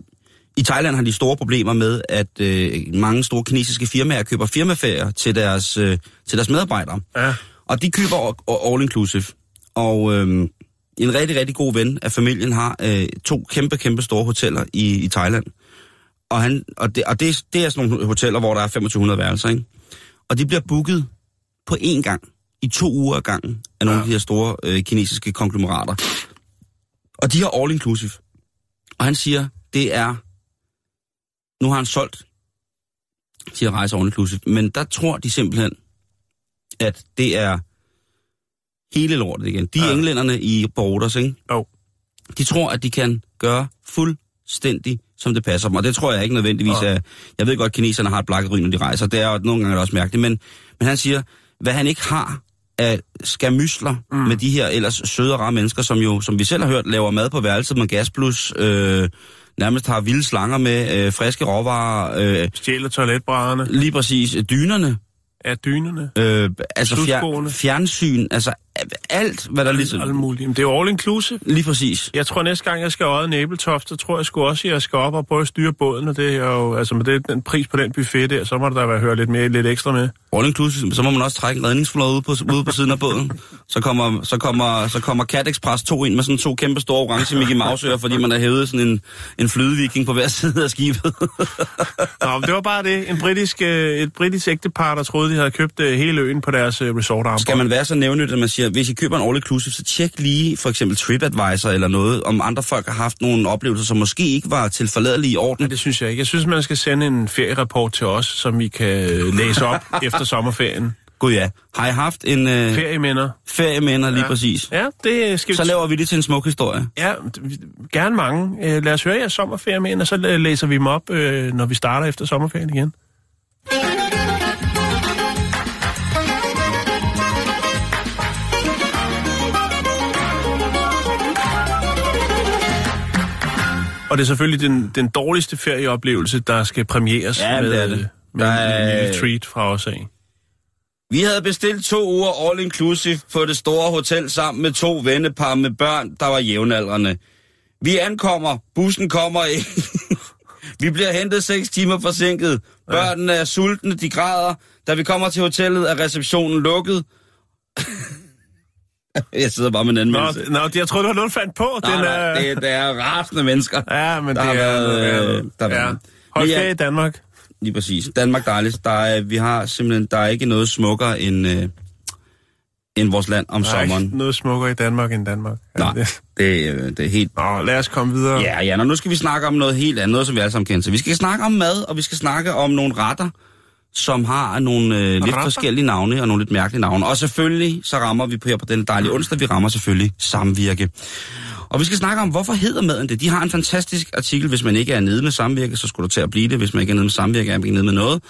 Speaker 2: I Thailand har de store problemer med, at øh, mange store kinesiske firmaer køber firmaferier til deres, øh, til deres medarbejdere.
Speaker 1: Ja.
Speaker 2: Og de køber all inclusive. Og øh, en rigtig, rigtig god ven af familien har øh, to kæmpe, kæmpe store hoteller i, i Thailand. Og, han, og, det, og det, det er sådan nogle hoteller, hvor der er 2500 værelser, ikke? Og de bliver booket på én gang, i to uger ad gangen, af nogle
Speaker 1: Ja.
Speaker 2: af de her store øh, kinesiske konglomerater. Og de har all inclusive. Og han siger, det er... Nu har han solgt til at rejse all inclusive, men der tror de simpelthen, at det er hele lortet igen. De ja. Englænderne i Borders, ikke?
Speaker 1: Jo.
Speaker 2: De tror, at de kan gøre fuldstændig, som det passer dem. Og det tror jeg ikke nødvendigvis
Speaker 1: Ja.
Speaker 2: er... Jeg ved godt, at kineserne har et blakkeryn, når de rejser. Det er jo nogle gange er det også mærkeligt. Men, men han siger, hvad han ikke har af skamysler mm. med de her ellers søde og rare mennesker, som jo, som vi selv har hørt, laver mad på værelset med gasplus, øh, nærmest har vilde slanger med øh, friske råvarer, øh,
Speaker 1: Stjæler toiletbrædderne.
Speaker 2: lige præcis øh, dynerne,
Speaker 1: Ja, dynerne.
Speaker 2: øh, altså fjer, fjernsyn, altså alt, hvad der ligesom...
Speaker 1: Alt muligt. Det er jo all inclusive.
Speaker 2: Lige præcis.
Speaker 1: Jeg tror næste gang, jeg skal øje Næbeltoft, så tror jeg sgu også, at jeg skal op og prøve at styre båden, og det er jo, altså med det, den pris på den buffet der, så må der da være høre lidt mere, lidt ekstra med.
Speaker 2: All inclusive, så må man også trække en redningsflåde ude på, ude på siden af båden. Så kommer, så kommer, så kommer Cat Express 2 ind med sådan to kæmpe store orange Mickey Mouse fordi man har hævet sådan en, en flydeviking på hver side af skibet.
Speaker 1: Nå, men det var bare det. En britisk, øh, et britisk ægtepar, der troede, de havde købt øh, hele øen på deres øh, resort
Speaker 2: Skal man være så nævnyt, at man siger, hvis I køber en all inclusive, så tjek lige for eksempel TripAdvisor eller noget, om andre folk har haft nogle oplevelser, som måske ikke var til forladelige i orden.
Speaker 1: Nej, det synes jeg ikke. Jeg synes, man skal sende en ferierapport til os, som vi kan læse op efter sommerferien.
Speaker 2: Gud ja. Har jeg haft en... Øh,
Speaker 1: ferieminder.
Speaker 2: Ferieminder, lige
Speaker 1: ja.
Speaker 2: præcis.
Speaker 1: Ja, det skal vi...
Speaker 2: Så laver vi det til en smuk historie.
Speaker 1: Ja, gerne mange. Øh, lad os høre jeres sommerferieminder, så læser vi dem op, øh, når vi starter efter sommerferien igen. Og det er selvfølgelig den, den dårligste ferieoplevelse, der skal præmieres
Speaker 2: ja,
Speaker 1: med,
Speaker 2: det er det.
Speaker 1: Øh, med
Speaker 2: der er...
Speaker 1: en lille treat fra os af.
Speaker 2: Vi havde bestilt to uger all inclusive på det store hotel sammen med to vennepar med børn, der var jævnaldrende. Vi ankommer, bussen kommer ikke. vi bliver hentet seks timer forsinket. Børnene er sultne, de græder. Da vi kommer til hotellet, er receptionen lukket. Jeg sidder bare med en
Speaker 1: Nå,
Speaker 2: anmeldelse.
Speaker 1: nå, jeg tror, det var noget, du fandt på.
Speaker 2: Nej,
Speaker 1: Den
Speaker 2: nej,
Speaker 1: er...
Speaker 2: det, det er rasende mennesker.
Speaker 1: Ja, men
Speaker 2: Der
Speaker 1: det
Speaker 2: har
Speaker 1: er...
Speaker 2: været, øh, der har
Speaker 1: ja. Hold ferie i Danmark.
Speaker 2: Lige præcis. Danmark dejligt. Der er, vi har simpelthen, der er ikke noget smukkere end, øh, end vores land om
Speaker 1: Der er
Speaker 2: sommeren.
Speaker 1: ikke noget smukkere i Danmark end Danmark.
Speaker 2: Nej,
Speaker 1: det?
Speaker 2: det, øh, det er helt...
Speaker 1: Nå, lad os komme videre.
Speaker 2: Ja, ja, og nu skal vi snakke om noget helt andet, noget, som vi alle sammen kender til. Vi skal snakke om mad, og vi skal snakke om nogle retter, som har nogle øh, lidt
Speaker 1: Retter?
Speaker 2: forskellige navne og nogle lidt mærkelige navne. Og selvfølgelig, så rammer vi på her på den dejlige onsdag, vi rammer selvfølgelig samvirke. Og vi skal snakke om, hvorfor hedder maden det? De har en fantastisk artikel, hvis man ikke er nede med samvirke, så skulle du til at blive det. Hvis man ikke er nede med samvirke, er man ikke nede med noget,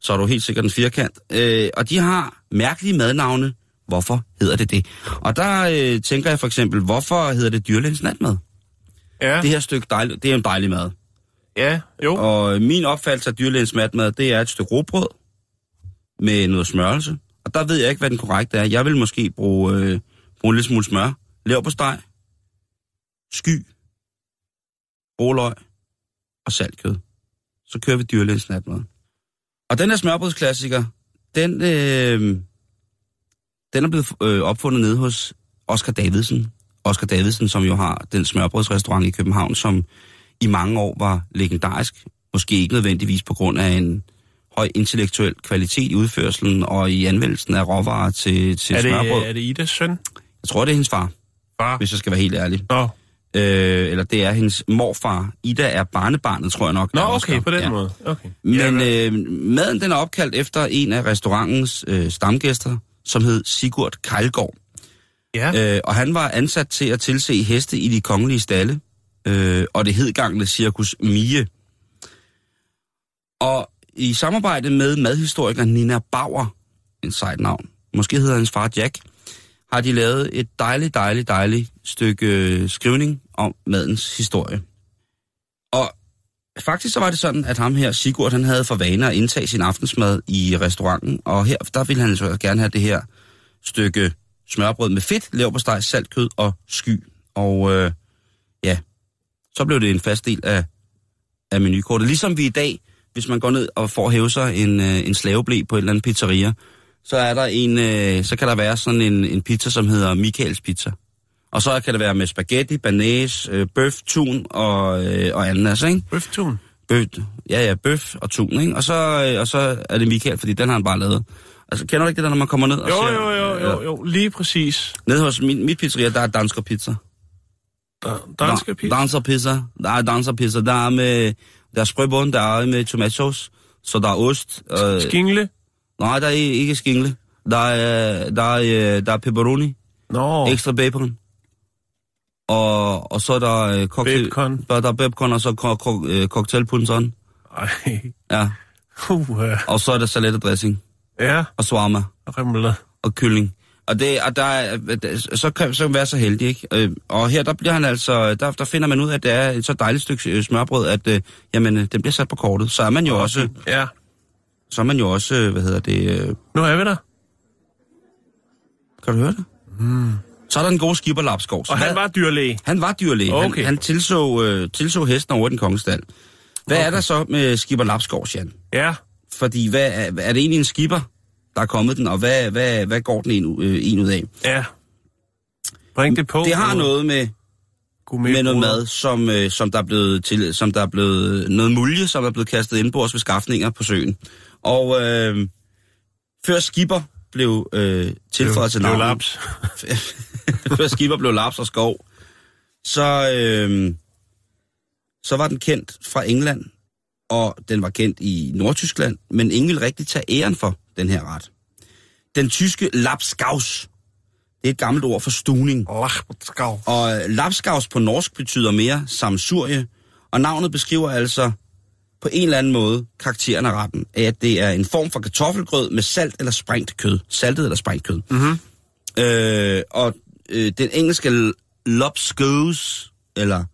Speaker 2: så er du helt sikkert en firkant. Øh, og de har mærkelige madnavne. Hvorfor hedder det det? Og der øh, tænker jeg for eksempel, hvorfor hedder det dyrlægens natmad?
Speaker 1: Ja,
Speaker 2: Det her stykke dejligt, det er en dejlig mad.
Speaker 1: ja jo.
Speaker 2: Og min opfattelse af dyrlægens matmad, det er et stykke råbrød med noget smørelse. Og der ved jeg ikke, hvad den korrekte er. Jeg vil måske bruge, øh, bruge en lille smule smør, lever på steg, sky, råløg og saltkød. Så kører vi dyrlægens natmad. Og den her smørbrødsklassiker, den, øh, den er blevet øh, opfundet nede hos Oscar Davidsen. Oscar Davidsen, som jo har den smørbrødsrestaurant i København, som i mange år var legendarisk. Måske ikke nødvendigvis på grund af en høj intellektuel kvalitet i udførselen og i anvendelsen af råvarer til, til
Speaker 1: Er
Speaker 2: smørbrød.
Speaker 1: det, er det Idas søn?
Speaker 2: Jeg tror, det er hendes far,
Speaker 1: Far?
Speaker 2: hvis jeg skal være helt ærlig.
Speaker 1: Nå,
Speaker 2: Øh, eller det er hendes morfar. Ida er barnebarnet, tror jeg nok.
Speaker 1: Nå okay, på den
Speaker 2: Ja.
Speaker 1: måde. Okay.
Speaker 2: Men øh, maden den er opkaldt efter en af restaurantens øh, stamgæster, som hed Sigurd Kejlgaard.
Speaker 1: ja.
Speaker 2: Øh, og han var ansat til at tilse heste i de kongelige stalle, øh, og det hedgangne cirkus Mie. Og i samarbejde med madhistoriker Nina Bauer, en sejt navn, måske hedder hans far Jack, har de lavet et dejligt, dejligt, dejligt stykke øh, skrivning om madens historie. Og faktisk så var det sådan, at ham her, Sigurd, han havde for vane at indtage sin aftensmad i restauranten, og her, der ville han så gerne have det her stykke smørbrød med fedt, leverpostej, saltkød og sky. Og øh, ja, så blev det en fast del af, af menukortet. Ligesom vi i dag, hvis man går ned og får hæve sig en, øh, en slaveblæ på et eller andet pizzeria, så er der en, øh, så kan der være sådan en, en pizza, som hedder Michaels Pizza. Og så kan det være med spaghetti, banæs, øh, bøf, tun og, øh, og ananas, ikke?
Speaker 1: Bøftun.
Speaker 2: Bøf, ja, ja, bøf og tun, ikke? Og så, øh, og så er det Michael, fordi den har han bare lavet. Altså, kender du ikke det der, når man kommer ned og
Speaker 1: Jo,
Speaker 2: ser...
Speaker 1: jo, jo, jo, jo, lige præcis.
Speaker 2: Nede hos min, mit pizzeria, der er dansker pizza.
Speaker 1: Der, danske pizza.
Speaker 2: Dansker pizza. Der er dansker pizza. Der er med... Der er sprøbund, der er med tomatsauce. Så der er ost. Øh,
Speaker 1: Skingle.
Speaker 2: Nej, der er ikke skingle. Der er, der er, øh, der er pepperoni.
Speaker 1: Nå,
Speaker 2: Ekstra bacon. Og, og så er der øh, cocktail...
Speaker 1: Bacon.
Speaker 2: Der, der er bacon, og så ko- ko- øh,
Speaker 1: ej.
Speaker 2: Ja.
Speaker 1: Uh,
Speaker 2: Og så er der salatdressing.
Speaker 1: ja,
Speaker 2: Og shawarma.
Speaker 1: rimler.
Speaker 2: og kylling. Og, det, og der er, så kan så være så heldig, ikke? Og her, der bliver han altså, der, der finder man ud af, at det er et så dejligt stykke smørbrød, at øh, jamen, den bliver sat på kortet. Så er man jo også,
Speaker 1: Ja,
Speaker 2: så er man jo også, øh, hvad hedder det, øh,
Speaker 1: nu er vi der.
Speaker 2: kan du høre det? Mm. Så er der en god skipper Lapskov.
Speaker 1: Og han
Speaker 2: hvad-
Speaker 1: var dyrlæge.
Speaker 2: han var dyrlæge. Okay. Han, han tilså, øh, tilså hesten over den kongestal. Hvad okay. er der så med skipper Lapskov, Jan?
Speaker 1: Ja,
Speaker 2: Fordi hvad, er, er det egentlig en skipper, der er kommet den, og hvad, hvad, hvad går den en, øh, en ud af?
Speaker 1: ja. Bring det på.
Speaker 2: Det har noget med, med noget mad, som, øh, som, der er blevet til, som der er blevet noget mulje, som er blevet kastet ind på os ved skaffninger på søen. Og øh, før skipper blev øh, tilføjet til navnet,
Speaker 1: laps.
Speaker 2: før skipper blev laps og skov, så, øh, så var den kendt fra England, og den var kendt i Nordtyskland, men ingen ville rigtig tage æren for den her ret. Den tyske lapskaus, det er et gammelt ord for stuning.
Speaker 1: Lachskav.
Speaker 2: Og øh, lapskaus på norsk betyder mere samsurie, og navnet beskriver altså på en eller anden måde karakteren af retten, at det er en form for kartoffelgrød med salt eller sprængt kød. Saltet eller sprængt kød.
Speaker 1: Mhm.
Speaker 2: Øh, og øh, den engelske lobscouse, eller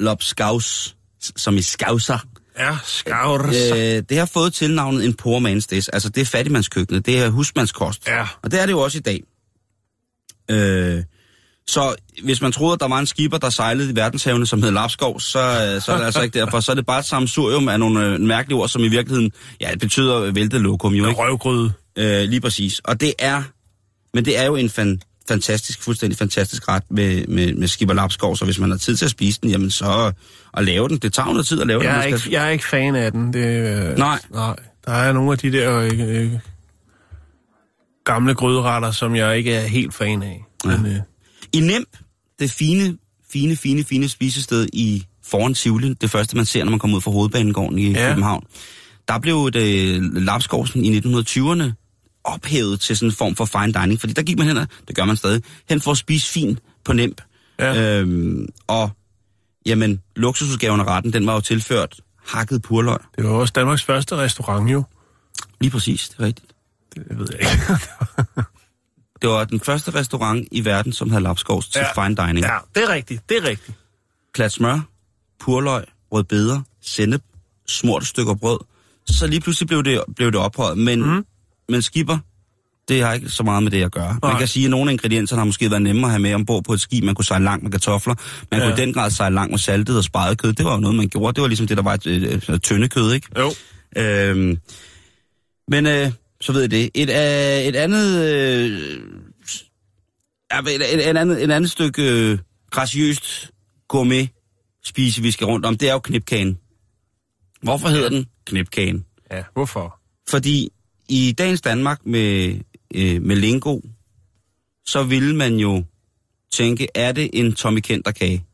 Speaker 2: lobskaus, som i skauser.
Speaker 1: Ja, skavrs.
Speaker 2: Øh, det har fået tilnavnet en poor man's dish. Altså, det er fattigmandskøkkenet. Det er husmandskost.
Speaker 1: Ja.
Speaker 2: Og det er det jo også i dag. Øh, så hvis man troede, at der var en skipper, der sejlede i verdenshavene, som hed Lapskov, så, øh, så er det altså ikke derfor. Så er det bare et samsurium af nogle øh, mærkelige ord, som i virkeligheden, ja, det betyder væltet lokum jo, ikke?
Speaker 1: røvgryde.
Speaker 2: Øh, lige præcis. Og det er, men det er jo en fan, fantastisk, fuldstændig fantastisk ret med, med, med skipper Lapskov, så hvis man har tid til at spise den, jamen så at lave den. Det tager jo noget tid at lave
Speaker 1: Jeg
Speaker 2: den.
Speaker 1: er, ikke, jeg er ikke fan af den. Det, øh,
Speaker 2: Nej.
Speaker 1: Nej. Der er nogle af de der øh, øh, gamle gryderetter, som jeg ikke er helt fan af.
Speaker 2: Ja.
Speaker 1: Men, øh,
Speaker 2: I Nemp, det fine, fine, fine, fine spisested i foran Tivoli, det første man ser, når man kommer ud fra hovedbanegården i
Speaker 1: Ja.
Speaker 2: København, der blev det Lapskovsen i 1920'erne ophævet til sådan en form for fine dining, fordi der gik man hen, og det gør man stadig, hen for at spise fint på Nemp.
Speaker 1: Ja.
Speaker 2: Øhm, og jamen, luksusudgaven af retten, den var jo tilført hakket purløg.
Speaker 1: det var også Danmarks første restaurant, jo.
Speaker 2: Lige præcis, det er rigtigt.
Speaker 1: Det ved jeg ikke.
Speaker 2: Det var den første restaurant i verden, som havde lapskovs til
Speaker 1: Ja.
Speaker 2: fine dining.
Speaker 1: ja, det er rigtigt. Det er rigtigt.
Speaker 2: klat smør, purløg, rødbeder, sennep, smurt stykker brød. Så lige pludselig blev det, blev det ophøjet. Men, mm. men skipper, det har ikke så meget med det at gøre.
Speaker 1: Nej.
Speaker 2: Man kan sige, at nogle af ingredienserne har måske været nemmere at have med ombord på et skib. Man kunne sejle langt med kartofler. Man ja. Kunne i den grad sejle langt med saltet og sparet kød. Det var jo noget, man gjorde. Det var ligesom det, der var et, et, et tynde kød, ikke?
Speaker 1: Jo.
Speaker 2: Øhm, men øh, så ved jeg det. Et, øh, et andet... Øh, et, et, et, andet, et andet stykke øh, graciøst gourmet spise, vi skal rundt om, det er jo knipkagen. Hvorfor hedder den knipkagen?
Speaker 1: Ja, hvorfor?
Speaker 2: Fordi i dagens Danmark med, øh, med lingo, så ville man jo tænke, er det en Tommy Kenter kage?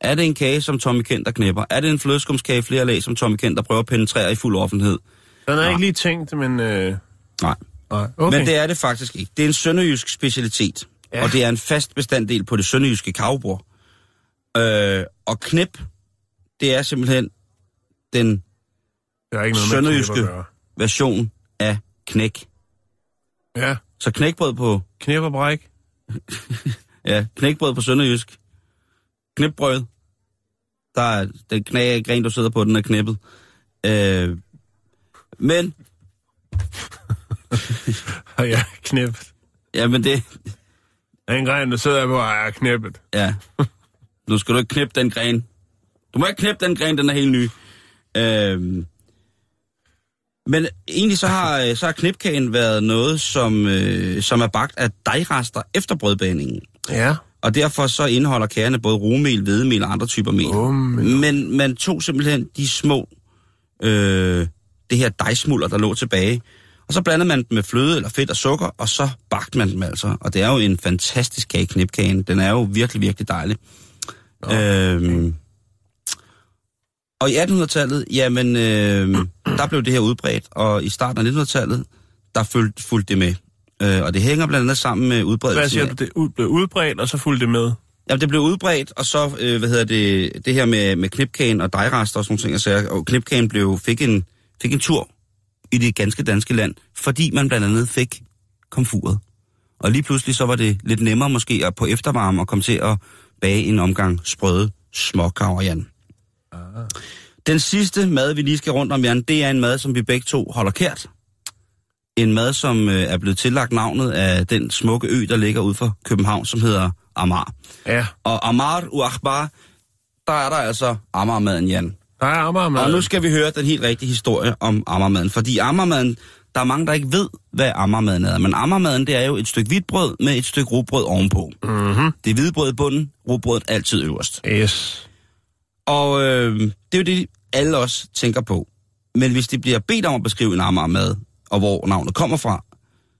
Speaker 2: Er det en kage, som Tommy Kenter knipper? Er det en flødeskumskage flere lag, som Tommy Kenter prøver at penetrere i fuld offentlighed?
Speaker 1: Den er
Speaker 2: Nej.
Speaker 1: ikke lige tænkt, men... Øh,
Speaker 2: Nej.
Speaker 1: nej.
Speaker 2: Okay. Men det er det faktisk ikke. Det er en sønderjysk specialitet,
Speaker 1: Ja.
Speaker 2: og det er en fast bestanddel på det sønderjyske kavbord. Øh, og knip, det er simpelthen den
Speaker 1: er ikke noget
Speaker 2: sønderjyske- version af knæk.
Speaker 1: Ja,
Speaker 2: Så knækbrød på,
Speaker 1: knæp og bræk.
Speaker 2: ja, knækbrød på sønderjysk. Knipbrød. Der er den knæ, gren, du sidder på, den er knippet. Øh, men,
Speaker 1: Og ja, knæppet.
Speaker 2: ja, men det,
Speaker 1: Den gren, du sidder på, er knæppet.
Speaker 2: Ja. Nu skal du ikke knippe den gren. Du må ikke knippe den gren, den er helt ny. Øhm. Men egentlig så har, så har knipkagen været noget, som, øh, som er bagt af dejrester efter brødbaningen.
Speaker 1: Ja.
Speaker 2: Og derfor så indeholder kagerne både rumel, hvedemel og andre typer mel.
Speaker 1: Åh, men-
Speaker 2: Men man tog simpelthen de små, øh, det her dejsmulder, der lå tilbage, og så blandede man dem med fløde eller fedt og sukker, og så bagte man dem altså. Og det er jo en fantastisk kage, knipkagen. Den er jo virkelig, virkelig dejlig. Øhm, og i 1800-tallet, jamen, øh, der blev det her udbredt, og i starten af 1900-tallet, der fulgte, fulgte det med. Øh, og det hænger blandt andet sammen med udbredelsen
Speaker 1: Hvad siger du? Det ud- blev udbredt, og så fulgte det med.
Speaker 2: Jamen, det blev udbredt, og så, øh, hvad hedder det, det her med, med knipkagen og dejrester og sådan nogle ting, og, sager, og knipkagen blev, fik, en, fik en tur i det ganske danske land, fordi man blandt andet fik komfuret. Og lige pludselig så var det lidt nemmere måske at på eftervarme og komme til at bage en omgang sprøde småkager, Jan. Den sidste mad, vi lige skal rundt om, Jan, det er en mad, som vi begge to holder kært. En mad, som øh, er blevet tillagt navnet af den smukke ø, der ligger ude for København, som hedder Amar.
Speaker 1: Ja.
Speaker 2: Og Amar Uakbar, der er der altså Amarmaden, Jan.
Speaker 1: Der er Amagermad.
Speaker 2: Og nu skal vi høre den helt rigtige historie om Amarmaden. Fordi Amarmaden, der er mange, der ikke ved, hvad Amarmaden er. Men Amarmaden, det er jo et stykke hvidt brød med et stykke rugbrød ovenpå.
Speaker 1: Mhm.
Speaker 2: Det er hvide brød i bunden, rugbrødet altid øverst.
Speaker 1: Yes.
Speaker 2: Og øh, det er jo det, alle os tænker på. Men hvis det bliver bedt om at beskrive en Amarmad, og hvor navnet kommer fra,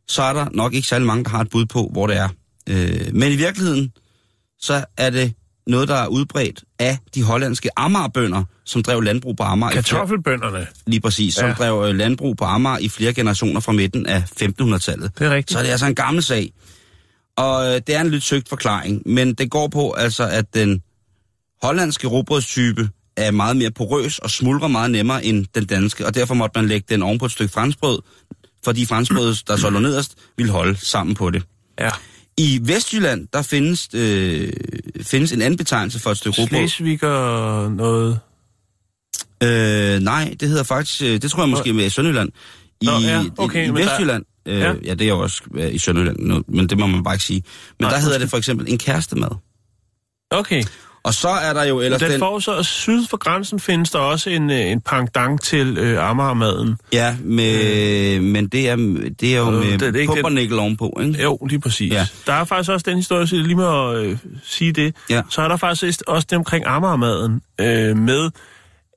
Speaker 2: så er der nok ikke særlig mange, der har et bud på, hvor det er. Øh, men i virkeligheden, så er det noget, der er udbredt af de hollandske Amagerbønder, som drev landbrug på Amager.
Speaker 1: Kartoffelbønderne.
Speaker 2: Lige præcis, som
Speaker 1: Ja.
Speaker 2: drev øh, landbrug på Amager i flere generationer fra midten af 1500-tallet.
Speaker 1: Det er rigtigt.
Speaker 2: Så det er altså en gammel sag. Og øh, det er en lidt søgt forklaring, men det går på altså, at den hollandske råbrødstype er meget mere porøs og smuldrer meget nemmere end den danske, og derfor måtte man lægge den oven på et stykke franskbrød, fordi franskbrødet, der så lå nederst, ville holde sammen på det.
Speaker 1: Ja.
Speaker 2: I Vestjylland, der findes, øh, findes en anden betegnelse for et stykke rugbrød.
Speaker 1: Slesvig og noget...
Speaker 2: Øh, nej, det hedder faktisk, øh, det tror jeg måske med i Sønderjylland. I,
Speaker 1: Nå, ja, okay,
Speaker 2: i, i
Speaker 1: men der-
Speaker 2: Vestjylland, øh,
Speaker 1: Ja.
Speaker 2: det er jo også øh, i Sønderjylland, men det må man bare ikke sige. Men
Speaker 1: Nej,
Speaker 2: der hedder det for eksempel en kærestemad.
Speaker 1: Okay.
Speaker 2: Og så er der jo ellers
Speaker 1: Den
Speaker 2: den...
Speaker 1: får så syd for grænsen findes der også en, øh, en pangdang til øh, Amagermaden.
Speaker 2: Ja, med, men det er, det er jo
Speaker 1: Øh,
Speaker 2: med
Speaker 1: det er ikke den-
Speaker 2: pumpernikkel ovenpå, ikke?
Speaker 1: Jo, lige præcis. Ja. Der er faktisk også den historie, så lige må øh, sige det.
Speaker 2: Ja.
Speaker 1: Så er der faktisk også det omkring Amagermaden øh, med,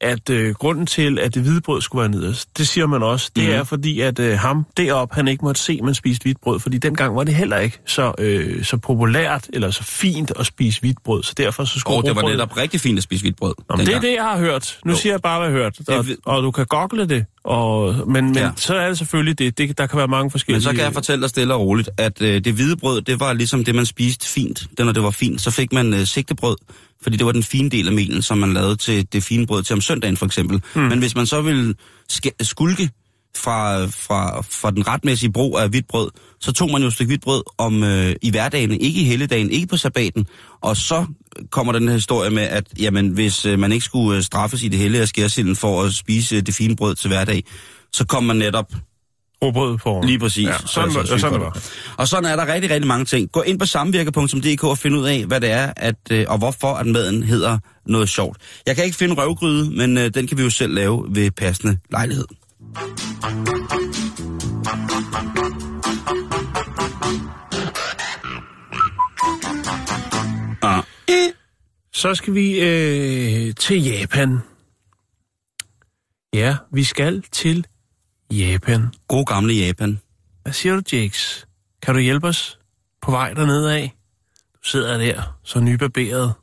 Speaker 1: at øh, grunden til, at det hvide brød skulle være nederst, det siger man også, det mm. er fordi, at øh, ham derop han ikke måtte se, at man spiste hvidt brød, fordi dengang var det heller ikke så, øh, så populært eller så fint at spise hvidt brød, så derfor så skulle
Speaker 2: Og det var netop rigtig fint at spise hvidt brød.
Speaker 1: Nå, men det er det, jeg har hørt. Nu jo. siger jeg bare, hvad jeg har hørt. Og, og du kan google det. Og, men men. Ja. så er det selvfølgelig det. det. Der kan være mange forskellige...
Speaker 2: Men så kan jeg fortælle dig stille og roligt, at øh, det hvide brød, det var ligesom det, man spiste fint. Det, når det var fint, så fik man øh, sigtebrød, fordi det var den fine del af melen, som man lavede til det fine brød til om søndagen for eksempel. Hmm. Men hvis man så ville sk- skulke fra, fra, fra den retmæssige brug af hvidt brød, så tog man jo et stykke hvidt brød om, øh, i hverdagen, ikke i helligdagen, ikke på sabbaten. Og så kommer den her historie med, at jamen, hvis øh, man ikke skulle øh, straffes i det hellige af skærsilden for at spise øh, det fine brød til hverdag, så kom man netop
Speaker 1: Rugbrød på.
Speaker 2: Lige præcis.
Speaker 1: Ja, sådan,
Speaker 2: Så-
Speaker 1: var-
Speaker 2: så-
Speaker 1: sådan
Speaker 2: så-
Speaker 1: var.
Speaker 2: Og sådan er der rigtig, rigtig mange ting. Gå ind på samvirke.dk og find ud af, hvad det er, at, øh, og hvorfor at maden hedder noget sjovt. Jeg kan ikke finde røvgryde, men øh, den kan vi jo selv lave ved passende lejlighed. Ah.
Speaker 1: Så skal vi øh, til Japan. Ja, vi skal til Japan.
Speaker 2: God gamle Japan.
Speaker 1: Hvad siger du, Jakes? Kan du hjælpe os på vej dernede af? Du sidder der, så nybarberet.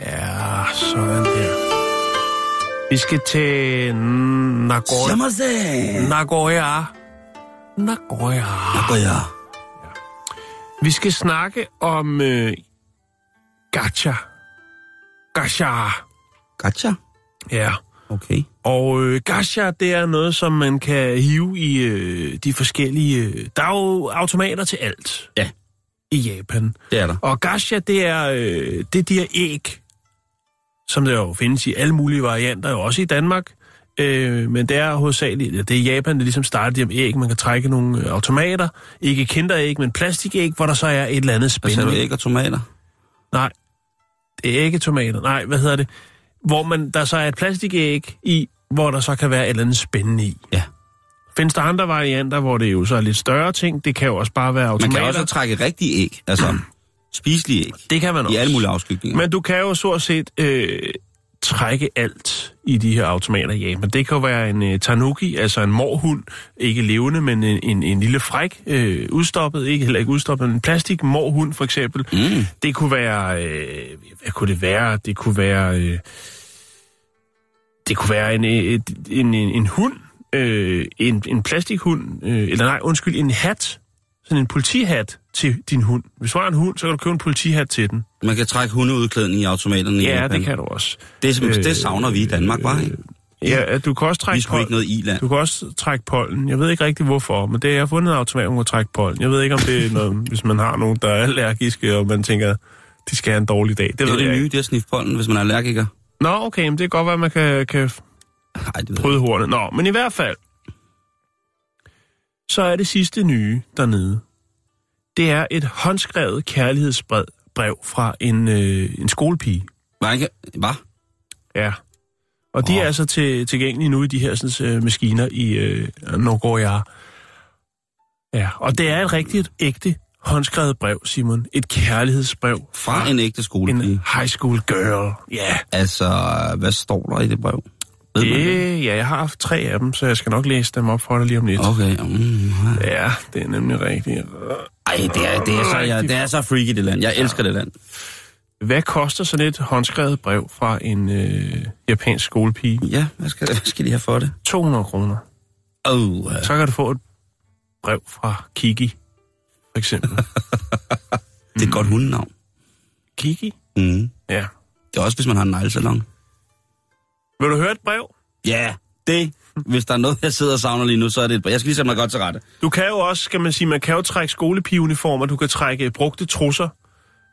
Speaker 1: Ja, sådan der. Vi skal til Nagoya. Nagoya. Nagoya.
Speaker 2: Nagoya.
Speaker 1: Vi skal snakke om øh, gacha. Gacha.
Speaker 2: Gacha.
Speaker 1: Ja.
Speaker 2: Okay.
Speaker 1: Og øh, gacha, det er noget, som man kan hive i øh, de forskellige... Øh, der er jo automater til alt
Speaker 2: Ja,
Speaker 1: i Japan.
Speaker 2: det er der.
Speaker 1: Og gacha, det er, øh, det er de her æg, som der jo findes i alle mulige varianter, også i Danmark. Øh, men det er hovedsageligt, ja, det er i Japan, det ligesom starter de æg. Man kan trække nogle øh, automater. Ikke kinderæg, men plastikæg, hvor der så er et eller andet spændende.
Speaker 2: æg og tomater?
Speaker 1: Nej, det er ikke tomater. Nej, hvad hedder det? Hvor man, der så er et plastikæg i, hvor der så kan være et eller andet spændende i.
Speaker 2: Ja.
Speaker 1: Findes der andre varianter, hvor det jo så er lidt større ting? Det kan jo også bare være
Speaker 2: Man
Speaker 1: automater.
Speaker 2: kan også trække rigtige æg, altså spiselige æg,
Speaker 1: det kan man også.
Speaker 2: i alle mulige afskygninger.
Speaker 1: Men du kan jo så set øh, trække alt i de her automater i Japan. Det kan være en øh, tanuki, altså en morhund, ikke levende, men en, en, en lille fræk, øh, udstoppet, ikke heller ikke udstoppet, men en plastik morhund for eksempel.
Speaker 2: Mm.
Speaker 1: Det kunne være, øh, hvad kunne det være? Det kunne være, øh, det kunne være en, et, en, en, en hund, øh, en, en plastikhund, øh, eller nej, undskyld, en hat, sådan en politihat til din hund. Hvis du har en hund, så kan du købe en politihat til den.
Speaker 2: Man kan trække hundeudklædning i automaterne i
Speaker 1: Ja,
Speaker 2: Japan.
Speaker 1: det kan du også.
Speaker 2: Det,
Speaker 1: Øh,
Speaker 2: det savner vi i Danmark, var ikke?
Speaker 1: Ja, du kan også
Speaker 2: Vi
Speaker 1: trække
Speaker 2: ikke
Speaker 1: pollen.
Speaker 2: noget i-land.
Speaker 1: Du kan også trække pollen. Jeg ved ikke rigtig hvorfor, men det, jeg har fundet automat, kan trække pollen. Jeg ved ikke, om det er noget, hvis man har nogen, der er allergiske, og man tænker, de skal have en dårlig dag. Det,
Speaker 2: Det er det nye,
Speaker 1: ikke.
Speaker 2: det at sniffe pollen, hvis man er allergiker.
Speaker 1: Nå, okay, men det kan godt være, at man kan, kan
Speaker 2: Nej, det
Speaker 1: bryde hornet. Nå, men i hvert fald, så er det sidste nye dernede. Det er et håndskrevet kærlighedsbrev brev fra en, øh, en skolepige.
Speaker 2: Hvad? ikke- Hvad?
Speaker 1: Ja. Og de
Speaker 2: Åh.
Speaker 1: er altså til, tilgængelige nu i de her sådan, øh, maskiner i øh, Nagoya. Ja, og det er et rigtigt, ægte håndskrevet brev, Simon. Et kærlighedsbrev
Speaker 2: Fra en ægte skolepige.
Speaker 1: en high school girl. Ja,
Speaker 2: Altså, hvad står der i det brev? Ved det?
Speaker 1: ja, jeg har haft tre af dem, så jeg skal nok læse dem op for dig lige om lidt.
Speaker 2: Okay. Mm,
Speaker 1: Ja, det er nemlig rigtigt.
Speaker 2: ej, det er, det, er så, ja, det er så freaky, det land. Jeg elsker det land.
Speaker 1: Hvad koster sådan et håndskrevet brev fra en øh, japansk skolepige?
Speaker 2: Ja, hvad skal, hvad skal de have for det?
Speaker 1: 200 kroner.
Speaker 2: Oh,
Speaker 1: Så kan du få et brev fra Kiki, for eksempel.
Speaker 2: det er et godt hundenavn.
Speaker 1: Kiki?
Speaker 2: Mm.
Speaker 1: Ja.
Speaker 2: Det er også, hvis man har en neglesalon.
Speaker 1: Vil du høre et brev?
Speaker 2: Ja, Det, hvis der er noget, jeg sidder og savner lige nu, så er det et Jeg skal lige sætte mig godt til rette.
Speaker 1: Du kan jo også, skal man sige, man kan jo trække skolepigeuniformer, du kan trække brugte trusser,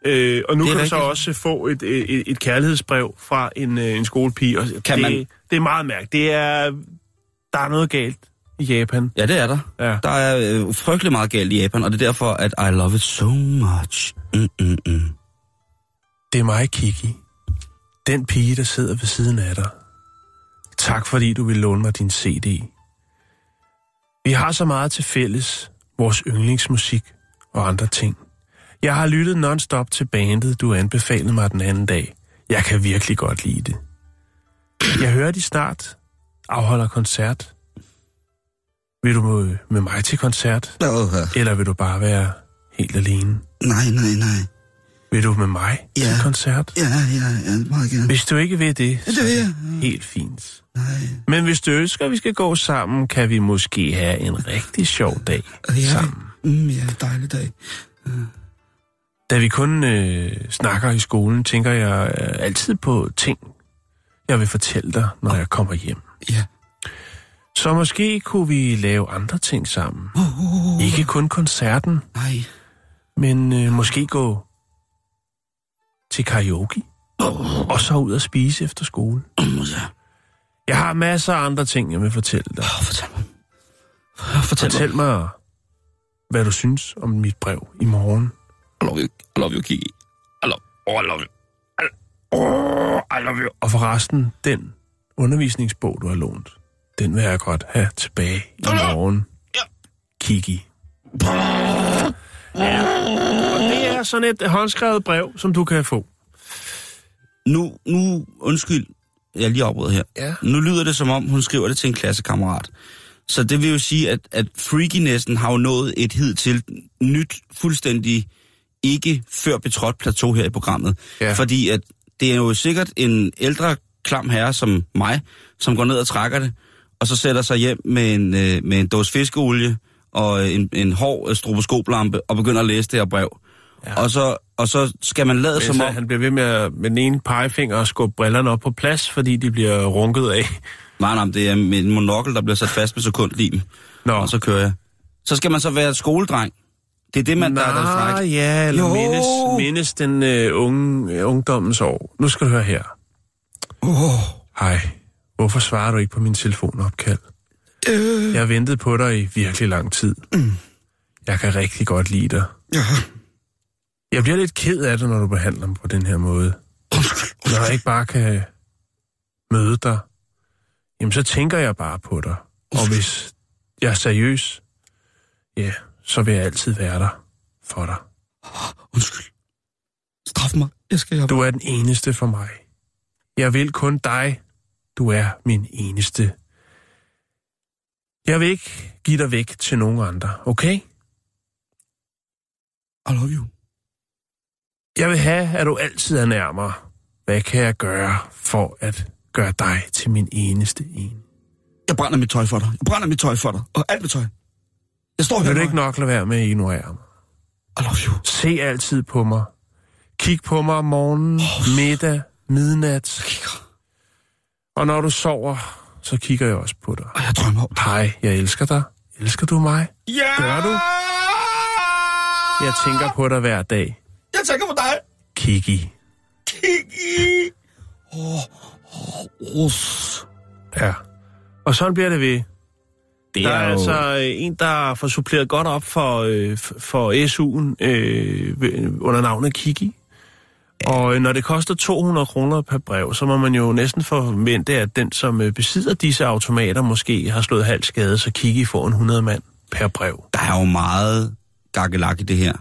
Speaker 1: øh, og nu kan du så også få et, et, et kærlighedsbrev fra en, øh, en skolepige. Og
Speaker 2: Kan
Speaker 1: det,
Speaker 2: man-
Speaker 1: det er meget mærkeligt. Det er, der er noget galt i Japan.
Speaker 2: Ja, det er der.
Speaker 1: Ja.
Speaker 2: Der er øh, frygtelig meget galt i Japan, og det er derfor, at I love it so much. Mm, mm, mm.
Speaker 1: Det er mig, Kiki. Den pige, der sidder ved siden af dig. Tak fordi du vil låne mig din CD. Vi har så meget til fælles. Vores yndlingsmusik og andre ting. Jeg har lyttet non-stop til bandet, du anbefalede mig den anden dag. Jeg kan virkelig godt lide det. Jeg hører, de snart afholder koncert. Vil du med, med mig til koncert?
Speaker 2: Oh,
Speaker 1: Eller vil du bare være helt alene?
Speaker 2: nej, nej, nej.
Speaker 1: Vil du med mig
Speaker 2: Ja.
Speaker 1: til koncert?
Speaker 2: Ja, ja, ja, meget gerne.
Speaker 1: Hvis du ikke vil det, så
Speaker 2: det
Speaker 1: er det helt fint.
Speaker 2: Nej.
Speaker 1: Men hvis du ønsker, at vi skal gå sammen, kan vi måske have en rigtig sjov dag
Speaker 2: Ja,
Speaker 1: sammen.
Speaker 2: mm, ja, dejlig dag.
Speaker 1: Da vi kun øh, snakker i skolen, tænker jeg øh, altid på ting, jeg vil fortælle dig, når jeg kommer hjem.
Speaker 2: Ja.
Speaker 1: Så måske kunne vi lave andre ting sammen.
Speaker 2: Uh,
Speaker 1: Ikke kun koncerten,
Speaker 2: nej.
Speaker 1: men øh, måske gå til karaoke. Og så ud og spise efter skole.
Speaker 2: Mm, ja.
Speaker 1: Jeg har masser af andre ting, jeg vil fortælle dig.
Speaker 2: Oh, fortæl mig. Oh, fortæl,
Speaker 1: Fortæl mig, hvad du synes om mit brev i morgen.
Speaker 2: I love you, I love you, Kiki. I love, oh, I love you. I, oh, I love you.
Speaker 1: Og forresten, den undervisningsbog, du har lånt, den vil jeg godt have tilbage i morgen.
Speaker 2: Ja.
Speaker 1: Kiki. Ja. Og det er sådan et håndskrevet brev, som du kan få.
Speaker 2: Nu, nu, undskyld, jeg lige afbryder her.
Speaker 1: Ja.
Speaker 2: Nu lyder det som om, hun skriver det til en klassekammerat. Så det vil jo sige, at, at freakinessen har jo nået et hidtil nyt, fuldstændig ikke før betrådt plateau her i programmet.
Speaker 1: Ja.
Speaker 2: Fordi at det er jo sikkert en ældre klam herre som mig, som går ned og trækker det, og så sætter sig hjem med en, øh, med en dåse fiskeolie og en, en hård øh, stroboskoplampe og begynder at læse det her brev. Ja. Og, så, og så skal man lade som
Speaker 1: Så
Speaker 2: om...
Speaker 1: han bliver ved med, at, med den ene pegefinger og skubbe brillerne op på plads, fordi de bliver runket af.
Speaker 2: Nej, nej, det er en monokkel, der bliver sat fast med sekundlim.
Speaker 1: Nå,
Speaker 2: Og så kører jeg. Så skal man så være skoledreng. Det er det, man der er der
Speaker 1: ja, eller
Speaker 2: Jo.
Speaker 1: mindes, mindes den uh, unge, uh, ungdommens år. Nu skal du høre her.
Speaker 2: Oh,
Speaker 1: Hej, hvorfor svarer du ikke på min telefonopkald?
Speaker 2: øh,
Speaker 1: Jeg har ventet på dig i virkelig lang tid. Jeg kan rigtig godt lide dig.
Speaker 2: ja.
Speaker 1: Jeg bliver lidt ked af det, når du behandler mig på den her måde. Når jeg ikke bare kan møde dig, jamen så tænker jeg bare på dig. Og hvis jeg er seriøs, ja, så vil jeg altid være der for dig.
Speaker 2: Undskyld. Straf mig. Jeg skal.
Speaker 1: Du er den eneste for mig. Jeg vil kun dig. Du er min eneste. Jeg vil ikke give dig væk til nogen andre, okay?
Speaker 2: I love you.
Speaker 1: Jeg vil have, at du altid er nærmere. Hvad kan jeg gøre for at gøre dig til min eneste en?
Speaker 2: Jeg brænder mit tøj for dig. Jeg brænder mit tøj for dig. Og alt mit tøj. Jeg står her.
Speaker 1: Vil du ikke nok lade være med at ignorere mig?
Speaker 2: I love you.
Speaker 1: Se altid på mig. Kig på mig om morgenen, middag, midnat.
Speaker 2: Kigger.
Speaker 1: Og når du sover, så kigger jeg også på dig.
Speaker 2: Og jeg drømmer om dig.
Speaker 1: Hej, jeg elsker dig. Elsker du mig?
Speaker 2: Ja!
Speaker 1: Gør du? Jeg tænker på dig hver dag.
Speaker 2: Jeg tænker på dig.
Speaker 1: Kiki.
Speaker 2: Kiki. Åh, oh, oh,
Speaker 1: Ja. Og sådan bliver det ved.
Speaker 2: Det
Speaker 1: Der er,
Speaker 2: er jo...
Speaker 1: altså øh, en, der får suppleret godt op for, øh, for SU'en øh, under navnet Kiki. Og øh, når det koster 200 kroner per brev, så må man jo næsten forvente, at den, som øh, besidder disse automater, måske har slået halv skade, så Kiki får en 100 mand per brev.
Speaker 2: Der er jo meget gakkelak i det her.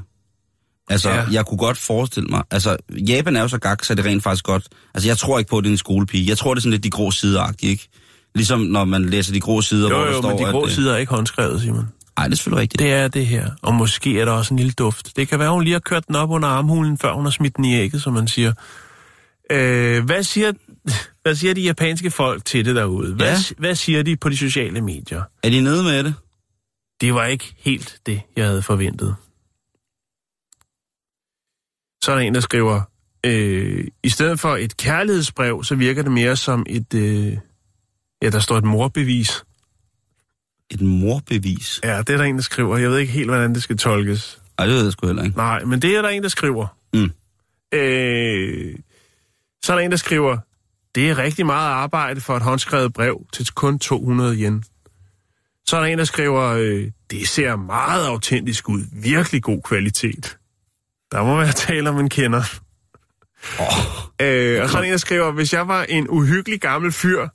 Speaker 2: Altså,
Speaker 1: Ja.
Speaker 2: jeg kunne godt forestille mig... Altså, Japan er jo så gak, så det er rent faktisk godt... Altså, jeg tror ikke på, at det er en skolepige. Jeg tror, det er sådan lidt de grå sider ikke? Ligesom når man læser de grå sider,
Speaker 1: Jo,
Speaker 2: hvor der
Speaker 1: jo,
Speaker 2: står,
Speaker 1: men de grå
Speaker 2: at... øh,
Speaker 1: sider er ikke håndskrevet, Simon.
Speaker 2: Ej, det er selvfølgelig rigtigt.
Speaker 1: Det er det her. Og måske er der også en lille duft. Det kan være, hun lige har kørt den op under armhulen, før hun har smidt den i ægget, som man siger. Øh, hvad, siger hvad siger de japanske folk til det derude? Hvad,
Speaker 2: Ja.
Speaker 1: hvad siger de på de sociale medier?
Speaker 2: Er de nede med det?
Speaker 1: Det var ikke helt det, jeg havde forventet. Så er der en, der skriver, øh, i stedet for et kærlighedsbrev, så virker det mere som et, øh, Ja, der står et morbevis.
Speaker 2: Et morbevis?
Speaker 1: Ja, det er der en, der skriver. Jeg ved ikke helt, hvordan det skal tolkes.
Speaker 2: Nej, det ved jeg sgu heller ikke.
Speaker 1: Nej, men det er der en, der skriver.
Speaker 2: Mm.
Speaker 1: Øh, så er der en, der skriver, det er rigtig meget arbejde for et håndskrevet brev til kun 200 yen. Så er der en, der skriver, øh, det ser meget autentisk ud. Virkelig god kvalitet. Der må være tale om en kender.
Speaker 2: Oh.
Speaker 1: Øh, og så er der en, der skriver, hvis jeg var en uhyggelig gammel fyr,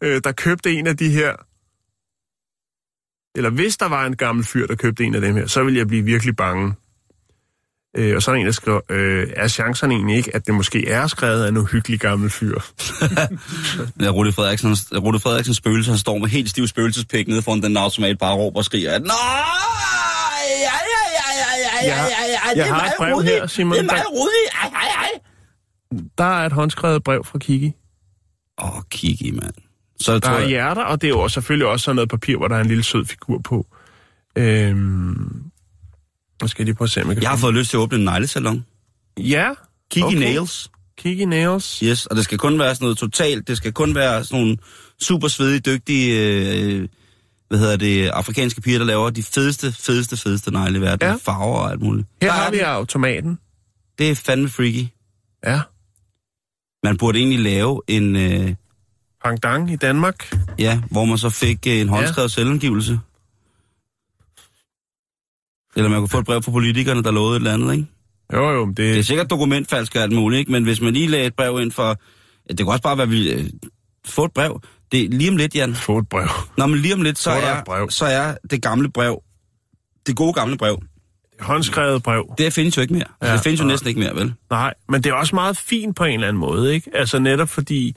Speaker 1: øh, der købte en af de her, eller hvis der var en gammel fyr, der købte en af dem her, så ville jeg blive virkelig bange. Øh, og så er der en, der skriver, øh, er chancerne egentlig ikke, at det måske er skrevet af en uhyggelig gammel fyr?
Speaker 2: ja, Rudi Frederiksen, Rudi Frederiksen spøgelse, han står med helt stiv spøgelsespæk nede foran den automat, bare råber og skriger, at Nej, ja, ja, ja, ja, ja, ja, ja, ja,
Speaker 1: jeg har et brev
Speaker 2: Rudi.
Speaker 1: her, Simon.
Speaker 2: Det er mig, Rudi. Ej, ej, ej.
Speaker 1: Der er et håndskrevet brev fra Kiki.
Speaker 2: Åh, oh, Kiki, mand. Så
Speaker 1: Der
Speaker 2: tror
Speaker 1: er
Speaker 2: jeg,
Speaker 1: hjerter, og det er jo selvfølgelig også sådan noget papir, hvor der er en lille sød figur på. Øhm, nu skal jeg lige prøve at se, om jeg kan
Speaker 2: jeg har fået lyst til at åbne en neglesalon.
Speaker 1: Ja,
Speaker 2: Kiki
Speaker 1: Okay.
Speaker 2: Nails.
Speaker 1: Kiki Nails.
Speaker 2: Yes, og det skal kun være sådan noget totalt, det skal kun være sådan nogle super svedige, dygtige, øh, hvad hedder det, afrikanske piger, der laver de fedeste, fedeste, fedeste negle i verden.
Speaker 1: Ja.
Speaker 2: Farver og alt muligt.
Speaker 1: Her
Speaker 2: Der
Speaker 1: har
Speaker 2: er
Speaker 1: vi
Speaker 2: den.
Speaker 1: automaten.
Speaker 2: Det er fandme freaky.
Speaker 1: Ja.
Speaker 2: Man burde egentlig lave en, øh,
Speaker 1: Pangdang i Danmark.
Speaker 2: ja, hvor man så fik øh, en håndskrevet ja. selvangivelse. Eller man kunne få et brev fra politikerne, der lovede et eller andet, ikke?
Speaker 1: Jo, jo, det,
Speaker 2: Det er sikkert dokumentfalsk og alt muligt, ikke? Men hvis man lige lagde et brev ind for... Det kunne også bare være, vi... Øh, få et brev. Det er lige om lidt, Jan.
Speaker 1: få et brev.
Speaker 2: Nå, men lige om lidt, så er,
Speaker 1: brev.
Speaker 2: så er det gamle brev, det gode gamle brev,
Speaker 1: Håndskrevet brev.
Speaker 2: det findes jo ikke mere. Ja,
Speaker 1: Ja,
Speaker 2: det findes jo
Speaker 1: nej.
Speaker 2: næsten ikke mere, vel?
Speaker 1: Nej, men det er også meget fint på en eller anden måde, ikke? Altså netop fordi...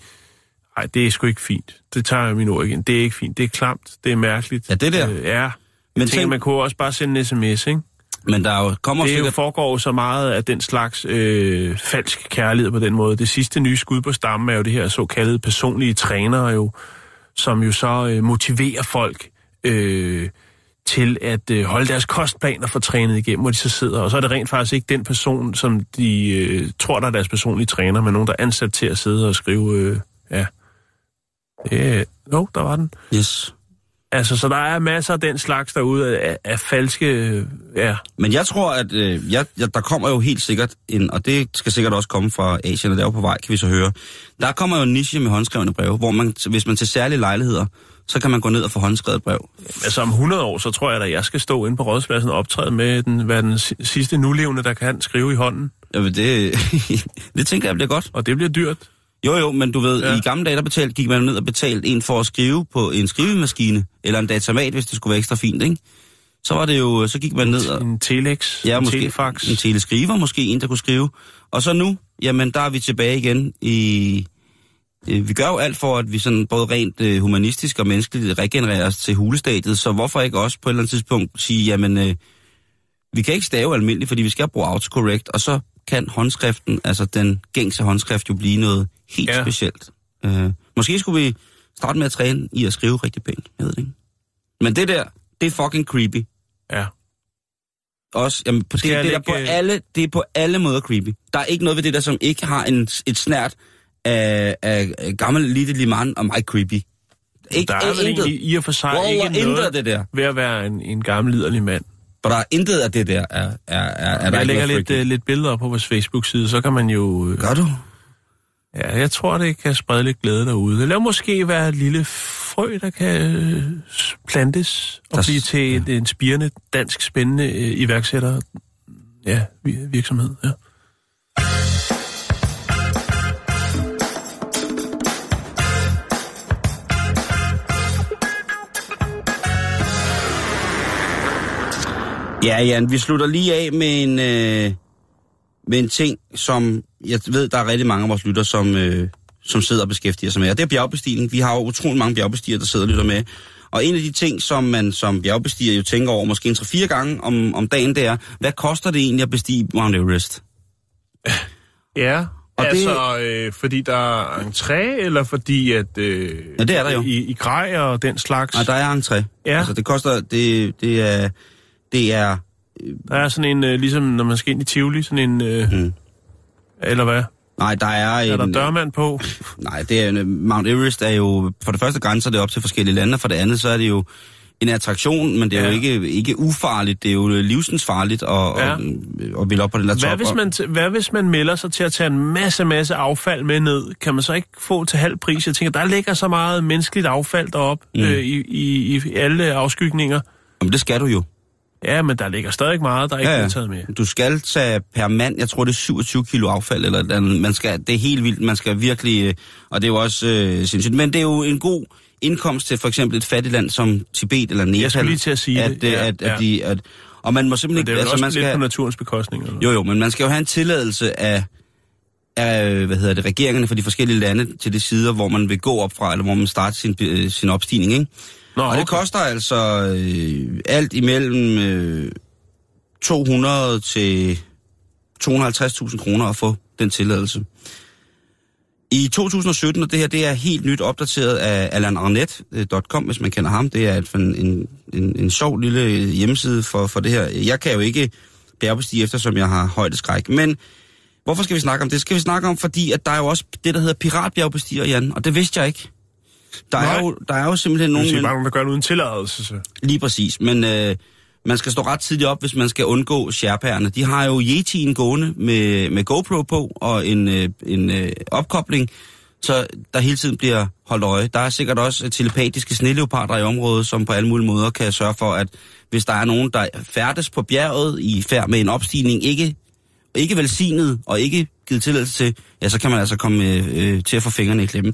Speaker 1: Nej, det er sgu ikke fint. Det tager jeg min ord igen. Det er ikke fint. Det er klamt. Det er mærkeligt.
Speaker 2: Ja, det der.
Speaker 1: Øh, ja.
Speaker 2: Men
Speaker 1: tænker,
Speaker 2: tænk-
Speaker 1: man kunne også bare sende en sms, ikke?
Speaker 2: Men der er jo, kommer
Speaker 1: Det er jo
Speaker 2: sikkert...
Speaker 1: foregår så meget af den slags øh, falsk kærlighed på den måde. Det sidste nye skud på stammen er jo det her såkaldte personlige trænere jo, som jo så øh, motiverer folk øh, til at øh, holde deres kostplaner for trænet igennem, hvor de så sidder. Og så er det rent faktisk ikke den person, som de øh, tror, der er deres personlige træner, men nogen, der er ansat til at sidde og skrive, øh, ja, øh, jo, der var den.
Speaker 2: Yes.
Speaker 1: Altså, så der er masser af den slags derude af, af falske, øh, ja,
Speaker 2: Men jeg tror, at øh, jeg, jeg, der kommer jo helt sikkert en, og det skal sikkert også komme fra Asien, og det er jo på vej, kan vi så høre. Der kommer jo en niche med håndskrevne breve, hvor man, hvis man til særlige lejligheder, så kan man gå ned og få håndskrevet brev.
Speaker 1: Altså om 100 år, så tror jeg at jeg skal stå inde på rådspladsen og optræde med den, hvad den si- sidste nulevende, der kan skrive i hånden.
Speaker 2: Jamen, det, det tænker jeg bliver godt.
Speaker 1: Og det bliver dyrt.
Speaker 2: Jo, jo, men du ved,
Speaker 1: Ja.
Speaker 2: i gamle dage, der betalte, gik man ned og betalte en for at skrive på en skrivemaskine, eller en datamat, hvis det skulle være ekstra fint, ikke? Så var det jo, så gik man ned og...
Speaker 1: En telex,
Speaker 2: Ja,
Speaker 1: en
Speaker 2: måske
Speaker 1: telefax.
Speaker 2: en teleskriver, måske en, der kunne skrive. Og så nu, jamen, der er vi tilbage igen i... Vi gør jo alt for, at vi sådan både rent øh, humanistisk og menneskeligt regenererer os til hulestadiet, så hvorfor ikke også på et eller andet tidspunkt sige, jamen, øh, vi kan ikke stave almindeligt, fordi vi skal bruge autocorrect, og så kan håndskriften, altså den gængse håndskrift, jo blive noget helt
Speaker 1: Ja.
Speaker 2: specielt. Øh, måske skulle vi starte med at træne i at skrive rigtig pænt, jeg ved det ikke. Men det der, det er fucking creepy.
Speaker 1: Ja.
Speaker 2: Også, jamen, på det, det, er på
Speaker 1: lægge-
Speaker 2: alle, det er på alle måder creepy. Der er ikke noget ved det der, som ikke har en, et snært af, af, gammel lille liman og meget creepy. Ikke,
Speaker 1: der er vel
Speaker 2: intet.
Speaker 1: egentlig i og for sig
Speaker 2: Wow,
Speaker 1: ikke noget
Speaker 2: det der.
Speaker 1: ved at være en, en gammel liderlig mand.
Speaker 2: For der er intet af det der, er, er, er, er der
Speaker 1: jeg lægger lidt, uh, lidt billeder på vores Facebook-side, så kan man jo... øh,
Speaker 2: Gør du?
Speaker 1: Ja, jeg tror, det kan sprede lidt glæde derude. Eller måske være et lille frø, der kan øh, plantes og
Speaker 2: Der-
Speaker 1: blive til et, en spirende, dansk spændende øh, iværksætter ja, vi- virksomhed. Ja.
Speaker 2: Ja, Jan, vi slutter lige af med en, øh, med en ting, som jeg ved, der er rigtig mange af vores lytter, som, øh, som sidder og beskæftiger sig med. Og det er bjergbestigning. Vi har jo utrolig mange bjergbestigere, der sidder og lytter med. Og en af de ting, som man som bjergbestiger jo tænker over, måske en 3-4 gange om, om dagen, det er, hvad koster det egentlig at bestige Mount Everest?
Speaker 1: Ja,
Speaker 2: Og
Speaker 1: altså det... øh, fordi der er entré, eller fordi at... Øh,
Speaker 2: Ja, det er der jo.
Speaker 1: I, i grej og den slags.
Speaker 2: Og der er entré.
Speaker 1: Ja.
Speaker 2: Altså, det koster, det, det er, det er,
Speaker 1: Der er sådan en, øh, ligesom når man skal ind i Tivoli, sådan en... Øh,
Speaker 2: Mm.
Speaker 1: Eller hvad?
Speaker 2: Nej, der er
Speaker 1: Er
Speaker 2: en...
Speaker 1: der dørmand på?
Speaker 2: Nej, det er, Mount Everest er jo... For det første grænser det op til forskellige lande, og for det andet, så er det jo en attraktion, men det er ja. jo ikke, ikke ufarligt, det er jo livsensfarligt at,
Speaker 1: Ja.
Speaker 2: og, og ville op på den der top.
Speaker 1: Hvad hvis, man, hvad hvis man melder sig til at tage en masse, masse affald med ned? Kan man så ikke få til halv pris? Jeg tænker, der ligger så meget menneskeligt affald deroppe mm. øh, i, i, i alle afskygninger.
Speaker 2: Jamen, det skal du jo.
Speaker 1: Ja, men der ligger stadig meget, der ikke
Speaker 2: Ja,
Speaker 1: ja,
Speaker 2: ja.
Speaker 1: er taget med.
Speaker 2: Du skal tage per mand, jeg tror det er 27 kilo affald, eller man skal, det er helt vildt, man skal virkelig, øh, og det er jo også øh, sindssygt. Men det er jo en god indkomst til for eksempel et fattigt land som Tibet eller Nepal.
Speaker 1: Jeg skulle lige til at sige
Speaker 2: at,
Speaker 1: det, ja,
Speaker 2: at,
Speaker 1: ja.
Speaker 2: at, de, at, og man må simpelthen
Speaker 1: det er
Speaker 2: ikke, altså
Speaker 1: også
Speaker 2: man
Speaker 1: lidt
Speaker 2: skal,
Speaker 1: på naturens bekostning. Eller?
Speaker 2: jo jo, men man skal jo have en tilladelse af, af hvad hedder det, regeringerne for de forskellige lande til de sider, hvor man vil gå op fra, eller hvor man starter sin, øh, sin opstigning, ikke?
Speaker 1: Nå,
Speaker 2: Og det
Speaker 1: okay.
Speaker 2: koster altså øh, alt imellem øh, 200 til 250.000 kroner at få den tilladelse. I 2017, og det her det er helt nyt opdateret af alanarnet.com, hvis man kender ham. Det er et, en, en, en, en sjov lille hjemmeside for, for det her. Jeg kan jo ikke bjergbestige, eftersom jeg har højdeskræk. Men hvorfor skal vi snakke om det? Det skal vi snakke om, fordi at der er jo også det, der hedder piratbjergbestiger, Jan. Og det vidste jeg ikke. Der er,
Speaker 1: Nej.
Speaker 2: jo, der er jo simpelthen nogen...
Speaker 1: siger
Speaker 2: men-
Speaker 1: bare, nogen, der gør det uden tilladelse. Så.
Speaker 2: Lige præcis, men øh, man skal stå ret tidligt op, hvis man skal undgå sherpaerne. De har jo Yeti'en gående med, med GoPro på og en, øh, en øh, opkobling, så der hele tiden bliver holdt øje. Der er sikkert også telepatiske sneleoparder i området, som på alle mulige måder kan sørge for, at hvis der er nogen, der færdes på bjerget i færd med en opstigning, ikke, ikke velsignet og ikke givet tilladelse til, ja, så kan man altså komme øh, øh, til at få fingrene i klemme.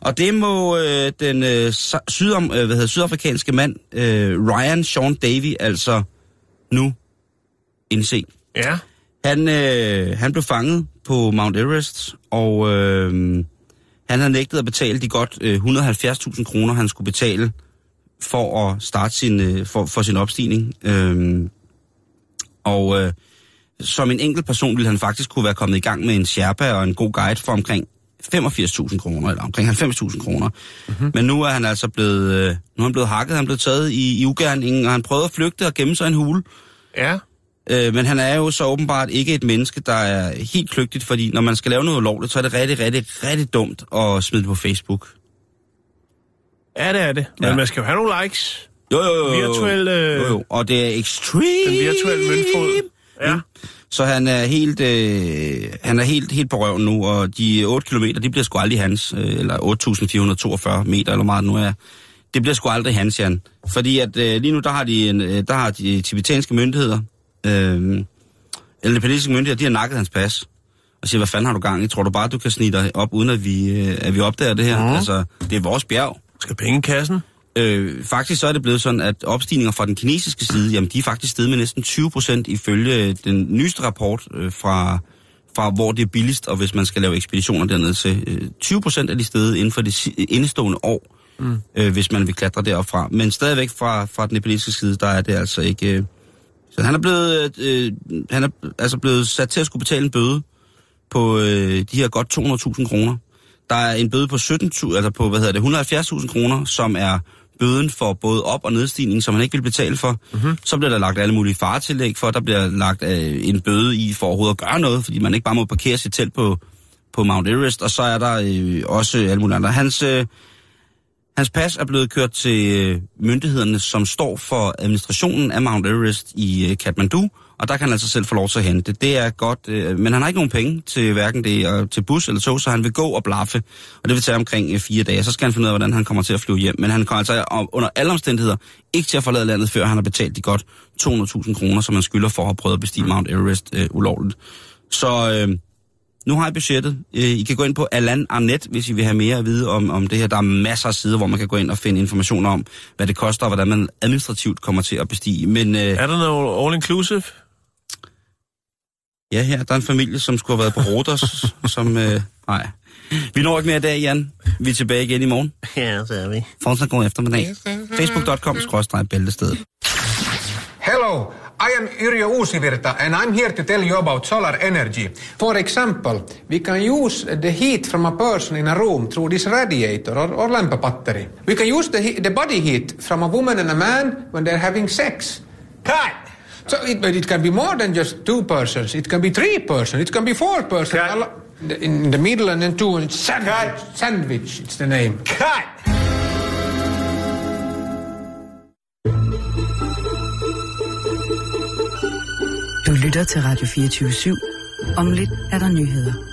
Speaker 2: Og det må øh, den øh, sydom, øh, hvad hedder, sydafrikanske mand, øh, Ryan Sean Davy, altså nu indse.
Speaker 1: Ja.
Speaker 2: Han, øh, han blev fanget på Mount Everest, og øh, han havde nægtet at betale de godt øh, 170.000 kroner, han skulle betale for at starte sin, øh, for, for sin opstigning. Øh, og øh, som en enkelt person ville han faktisk kunne være kommet i gang med en Sherpa og en god guide for omkring 85.000 kroner, eller omkring 90.000 kroner. Mm-hmm. Men nu er han altså blevet, øh, nu er han blevet hakket, han er blevet taget i, i ugerningen, og han prøvede at flygte og gemme sig i en hule.
Speaker 1: Ja.
Speaker 2: Øh, men han er jo så åbenbart ikke et menneske, der er helt kløgtigt, fordi når man skal lave noget ulovligt, så er det rigtig, rigtig, rigtig dumt at smide det på Facebook.
Speaker 1: Ja, det er det. Men
Speaker 2: Ja.
Speaker 1: man skal jo have nogle likes.
Speaker 2: Jo, jo, jo. jo.
Speaker 1: Virtuel, øh,
Speaker 2: Jo, jo. Og det er extreme.
Speaker 1: Den virtuelle møntfod. Ja.
Speaker 2: Så han er helt, øh, han er helt, helt på røven nu, og de 8 km, de bliver sgu aldrig hans, øh, eller 8.442 meter, eller meget nu er. Det bliver sgu aldrig hans, Jan. Fordi at øh, lige nu, der har de, en, øh, der har de tibetanske myndigheder, øh, eller de palæstinensiske myndigheder, de har nakket hans pas. Og siger, hvad fanden har du gang i? Tror du bare, du kan snige dig op, uden at vi, øh, at vi opdager det her?
Speaker 1: Mhm.
Speaker 2: Altså, det er vores bjerg.
Speaker 1: Skal penge i kassen?
Speaker 2: Øh, faktisk så er det blevet sådan, at opstigninger fra den kinesiske side, jamen de er faktisk steget med næsten 20 procent ifølge den nyeste rapport øh, fra, fra, hvor det er billigst, og hvis man skal lave ekspeditioner dernede til. Øh, 20 procent er de steget inden for det indestående år, mm. øh, hvis man vil klatre derop fra. Men stadigvæk fra, fra den nepalesiske side, der er det altså ikke... Øh, så han er blevet, øh, han er altså blevet sat til at skulle betale en bøde på øh, de her godt 200.000 kroner. Der er en bøde på 17.000, altså på, hvad hedder det, 170.000 kroner, som er bøden for både op- og nedstigning, som han ikke vil betale for. Mm-hmm. Så bliver der lagt alle mulige faretillæg for, der bliver lagt øh, en bøde i for overhovedet at gøre noget, fordi man ikke bare må parkere sit telt på, på Mount Everest, og så er der øh, også alle mulige andre. Hans, øh, hans pas er blevet kørt til øh, myndighederne, som står for administrationen af Mount Everest i øh, Kathmandu, og der kan han altså selv få lov til at hente det. Det er godt, øh, men han har ikke nogen penge til hverken det, øh, til bus eller tog, så han vil gå og blaffe, og det vil tage omkring øh, fire dage. Så skal han finde ud af, hvordan han kommer til at flyve hjem. Men han kommer altså under alle omstændigheder ikke til at forlade landet, før han har betalt de godt 200.000 kroner, som han skylder for at have prøvet at bestige Mount Everest øh, ulovligt. Så øh, nu har jeg budgettet. Øh, I kan gå ind på Alan Arnett, hvis I vil have mere at vide om, om det her. Der er masser af sider, hvor man kan gå ind og finde information om, hvad det koster, og hvordan man administrativt kommer til at bestige. Men øh,
Speaker 1: Er der noget all-inclusive?
Speaker 2: Ja, her der er en familie, som skulle have været på Rodos, som... Øh, nej. Vi når ikke mere i dag, Jan. Vi er tilbage igen i morgen.
Speaker 1: Ja, så er vi.
Speaker 2: Fortsat god eftermiddag. Facebook.com-bæltestedet.
Speaker 3: Hello, I am Yrjö Uusivirta and I'm here to tell you about solar energy. For example, we can use the heat from a person in a room through this radiator or, or lamp battery. We can use the, he- the body heat from a woman and a man when they're having sex.
Speaker 4: Cut!
Speaker 3: So it, but it can be more than just two persons. It can be three persons. It can be four persons.
Speaker 4: Cut.
Speaker 3: In the middle and then two, and it's sandwich. Sandwich, it's the name.
Speaker 4: Cut!
Speaker 5: Du lytter til Radio 24 /7. Om lidt er der nyheder.